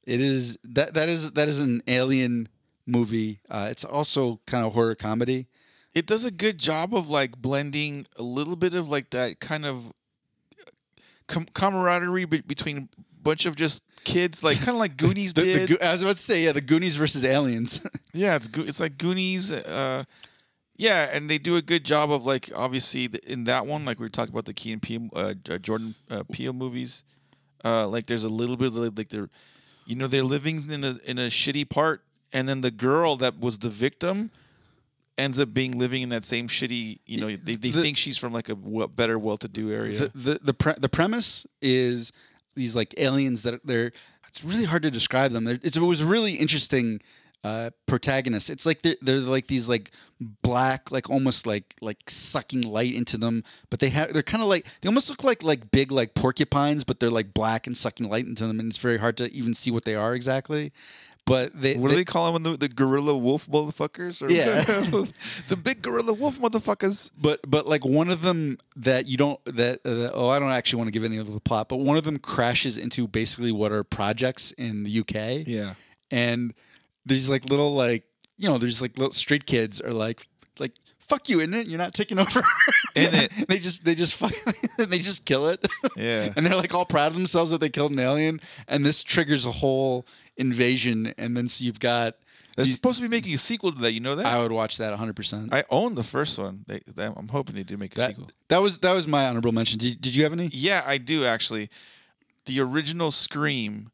it is that that is that is an alien movie. Uh, it's also kind of horror comedy. it does a good job of like blending a little bit of like that kind of com- camaraderie be- between bunch of just kids, like kind of like Goonies The, the. Go- I was about to say, yeah, the Goonies versus Aliens. yeah, it's go- it's like Goonies. Uh, yeah, and they do a good job of like obviously the, in that one, like we were talking about the Key and Peele, uh, uh, Jordan uh, Peele movies. Uh, like there's a little bit of like like they're, you know, they're living in a in a shitty part, and then the girl that was the victim ends up being living in that same shitty. You know, they, they The- think she's from like a better, well-to-do area. the the the, pre- the premise is these like aliens that they're it's really hard to describe them. It was really interesting uh, protagonist. It's like they're, they're like these like black, like almost like like sucking light into them, but they have they're kind of like they almost look like like big like porcupines, but they're like black and sucking light into them, and it's very hard to even see what they are exactly. But they, what they, do they call them? The, the gorilla wolf motherfuckers? Or Yeah. the big gorilla wolf motherfuckers. but but like one of them that you don't that uh, oh I don't actually want to give any of the plot, but one of them crashes into basically what are projects in the UK. Yeah. and there's like little like you know there's like little street kids are like like fuck you in it you're not taking over In it. they just they just fuck they just kill it Yeah. and they're like all proud of themselves that they killed an alien and this triggers a whole invasion and then so you've got They're these- supposed to be making a sequel to that. You know that? I would watch that 100% I own the first one. They, they, I'm hoping they do make a that, sequel. that was that was my honorable mention did, did you have any Yeah, I do actually. The original Scream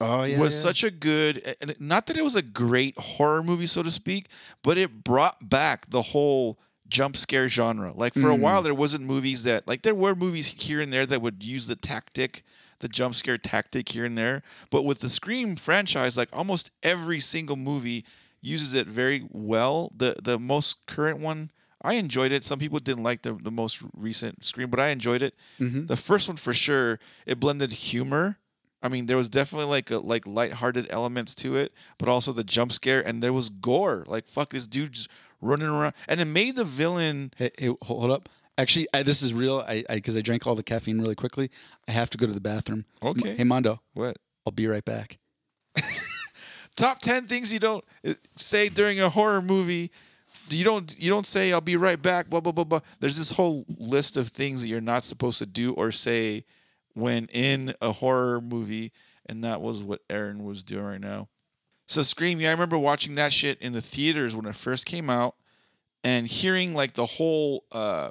oh yeah was such a good, not that it was a great horror movie, so to speak, but it brought back the whole jump scare genre. Like for a mm. while, there wasn't movies that, like, there were movies here and there that would use the tactic, the jump scare tactic here and there. But with the Scream franchise, like almost every single movie uses it very well. The the most current one. I enjoyed it. Some people didn't like the, the most recent Scream, but I enjoyed it. Mm-hmm. The first one for sure. It blended humor. I mean, there was definitely like a, like lighthearted elements to it, but also the jump scare, and there was gore. Like fuck, this dude's running around, and it made the villain. Hey, hey, hold up. Actually, I, this is real. I because I, drank all the caffeine really quickly. I have to go to the bathroom. Okay. Hey, Mondo, What? I'll be right back. Top ten things you don't uh, say during a horror movie. You don't you don't say I'll be right back. Blah blah blah blah. There's this whole list of things that you're not supposed to do or say when in a horror movie, and that was what Aaron was doing right now. So Scream, yeah, I remember watching that shit in the theaters when it first came out, and hearing like the whole, uh,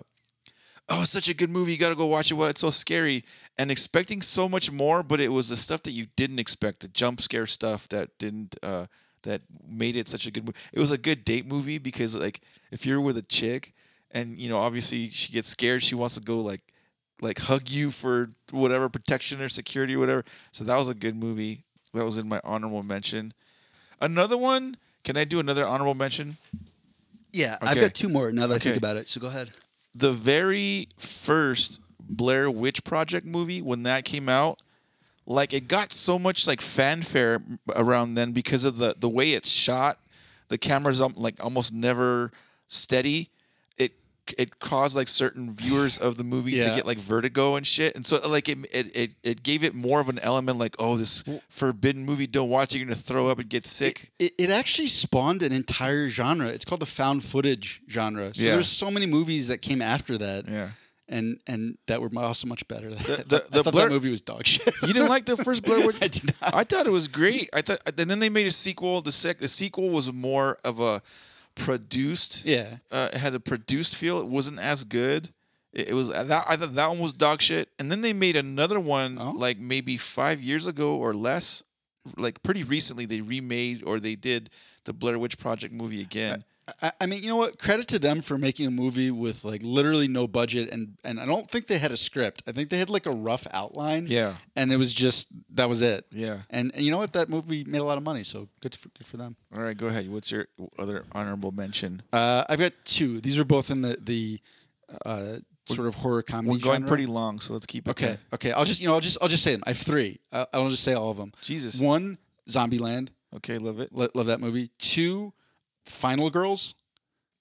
oh, it's such a good movie, you got to go watch it. What it's so scary, and expecting so much more, but it was the stuff that you didn't expect, the jump scare stuff that didn't, uh, that made it such a good movie. It was a good date movie because like if you're with a chick, and you know obviously she gets scared, she wants to go like like hug you for whatever protection or security or whatever. So that was a good movie. That was in my honorable mention. Another one. Can I do another honorable mention? Yeah, I've got two more now that I think about it. So go ahead. The very first Blair Witch Project movie when that came out, like it got so much like fanfare around then because of the the way it's shot. The camera's um, like almost never steady. It it caused like certain viewers of the movie to get like vertigo and shit. And so like it, it it it gave it more of an element like oh this forbidden movie don't watch it, you're gonna throw up and get sick. It, it actually spawned an entire genre. It's called the found footage genre. So Yeah. there's so many movies that came after that. yeah. And and that were also much better. The- the I thought Blair- that movie was dog shit. You didn't like the first Blair Witch? I did not. I thought it was great. I thought, and then they made a sequel. The sec, the sequel was more of a produced. Yeah. uh, it had a produced feel. It wasn't as good. It, it was that I thought that one was dog shit. And then they made another one Oh. like maybe five years ago or less. Like pretty recently, they remade or they did the Blair Witch Project movie again. I, I mean, you know what? Credit to them for making a movie with like literally no budget, and and I don't think they had a script. I think they had like a rough outline. Yeah. And it was just that was it. Yeah. And, and you know what? That movie made a lot of money, so good for good for them. All right, go ahead. What's your other honorable mention? Uh, I've got two. These are both in the the uh, sort of horror comedy. We're going genre. pretty long, so let's keep it. Okay. there. Okay. I'll just you know I'll just I'll just say them. I have three. I, I'll just say all of them. Jesus. One, Zombieland. Okay, love it. Lo- love that movie. Two, Final Girls.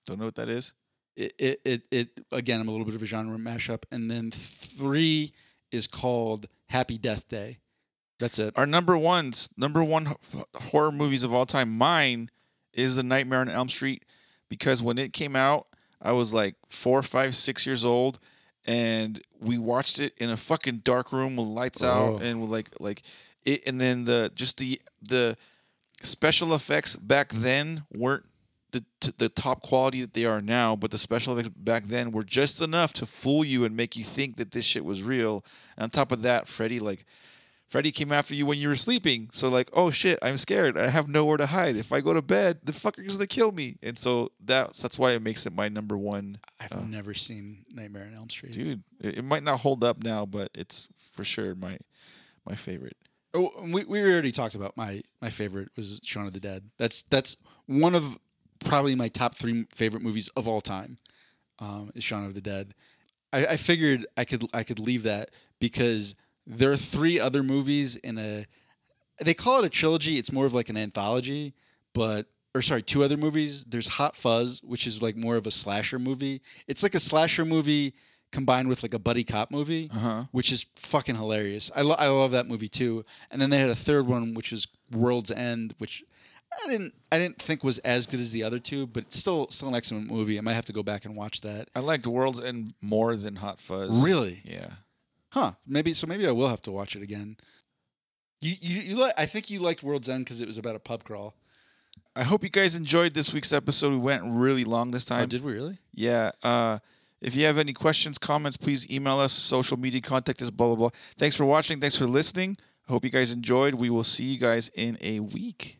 Don't know what that is. It, it it it again. I'm a little bit of a genre mashup. And then three is called Happy Death Day. That's it. Our number ones, number one horror movies of all time, mine is The Nightmare on Elm Street because when it came out, I was like four, five, six years old, and we watched it in a fucking dark room with lights Oh. out and with like like it, and then the just the the special effects back then weren't the t- the top quality that they are now, but the special effects back then were just enough to fool you and make you think that this shit was real. And on top of that, Freddy like Freddy came after you when you were sleeping. So like, oh shit, I'm scared. I have nowhere to hide. If I go to bed, the fucker's gonna kill me. And so that's that's why it makes it my number one. I've uh, never seen Nightmare on Elm Street. Dude, it, it might not hold up now, but it's for sure my my favorite. Oh, we, we already talked about my my favorite was Shaun of the Dead. That's that's one of probably my top three favorite movies of all time. Um, is Shaun of the Dead. I, I figured I could I could leave that because there are three other movies in a. They call it a trilogy. It's more of like an anthology, but or sorry, two other movies. There's Hot Fuzz, which is like more of a slasher movie. It's like a slasher movie combined with like a buddy cop movie Uh-huh. which is fucking hilarious. I, lo- I love that movie too. And then they had a third one, which is World's End, which I didn't I didn't think was as good as the other two, but it's still still an excellent movie. I might have to go back and watch that. I liked World's End more than Hot Fuzz. Really? Yeah. Huh? Maybe so. Maybe I will have to watch it again. You you, you li- I think you liked World's End because it was about a pub crawl. I hope you guys enjoyed this week's episode. We went really long this time. Oh, did we really? Yeah. Uh, if you have any questions, comments, please email us. Social media, contact us, blah, blah, blah. Thanks for watching. Thanks for listening. I hope you guys enjoyed. We will see you guys in a week.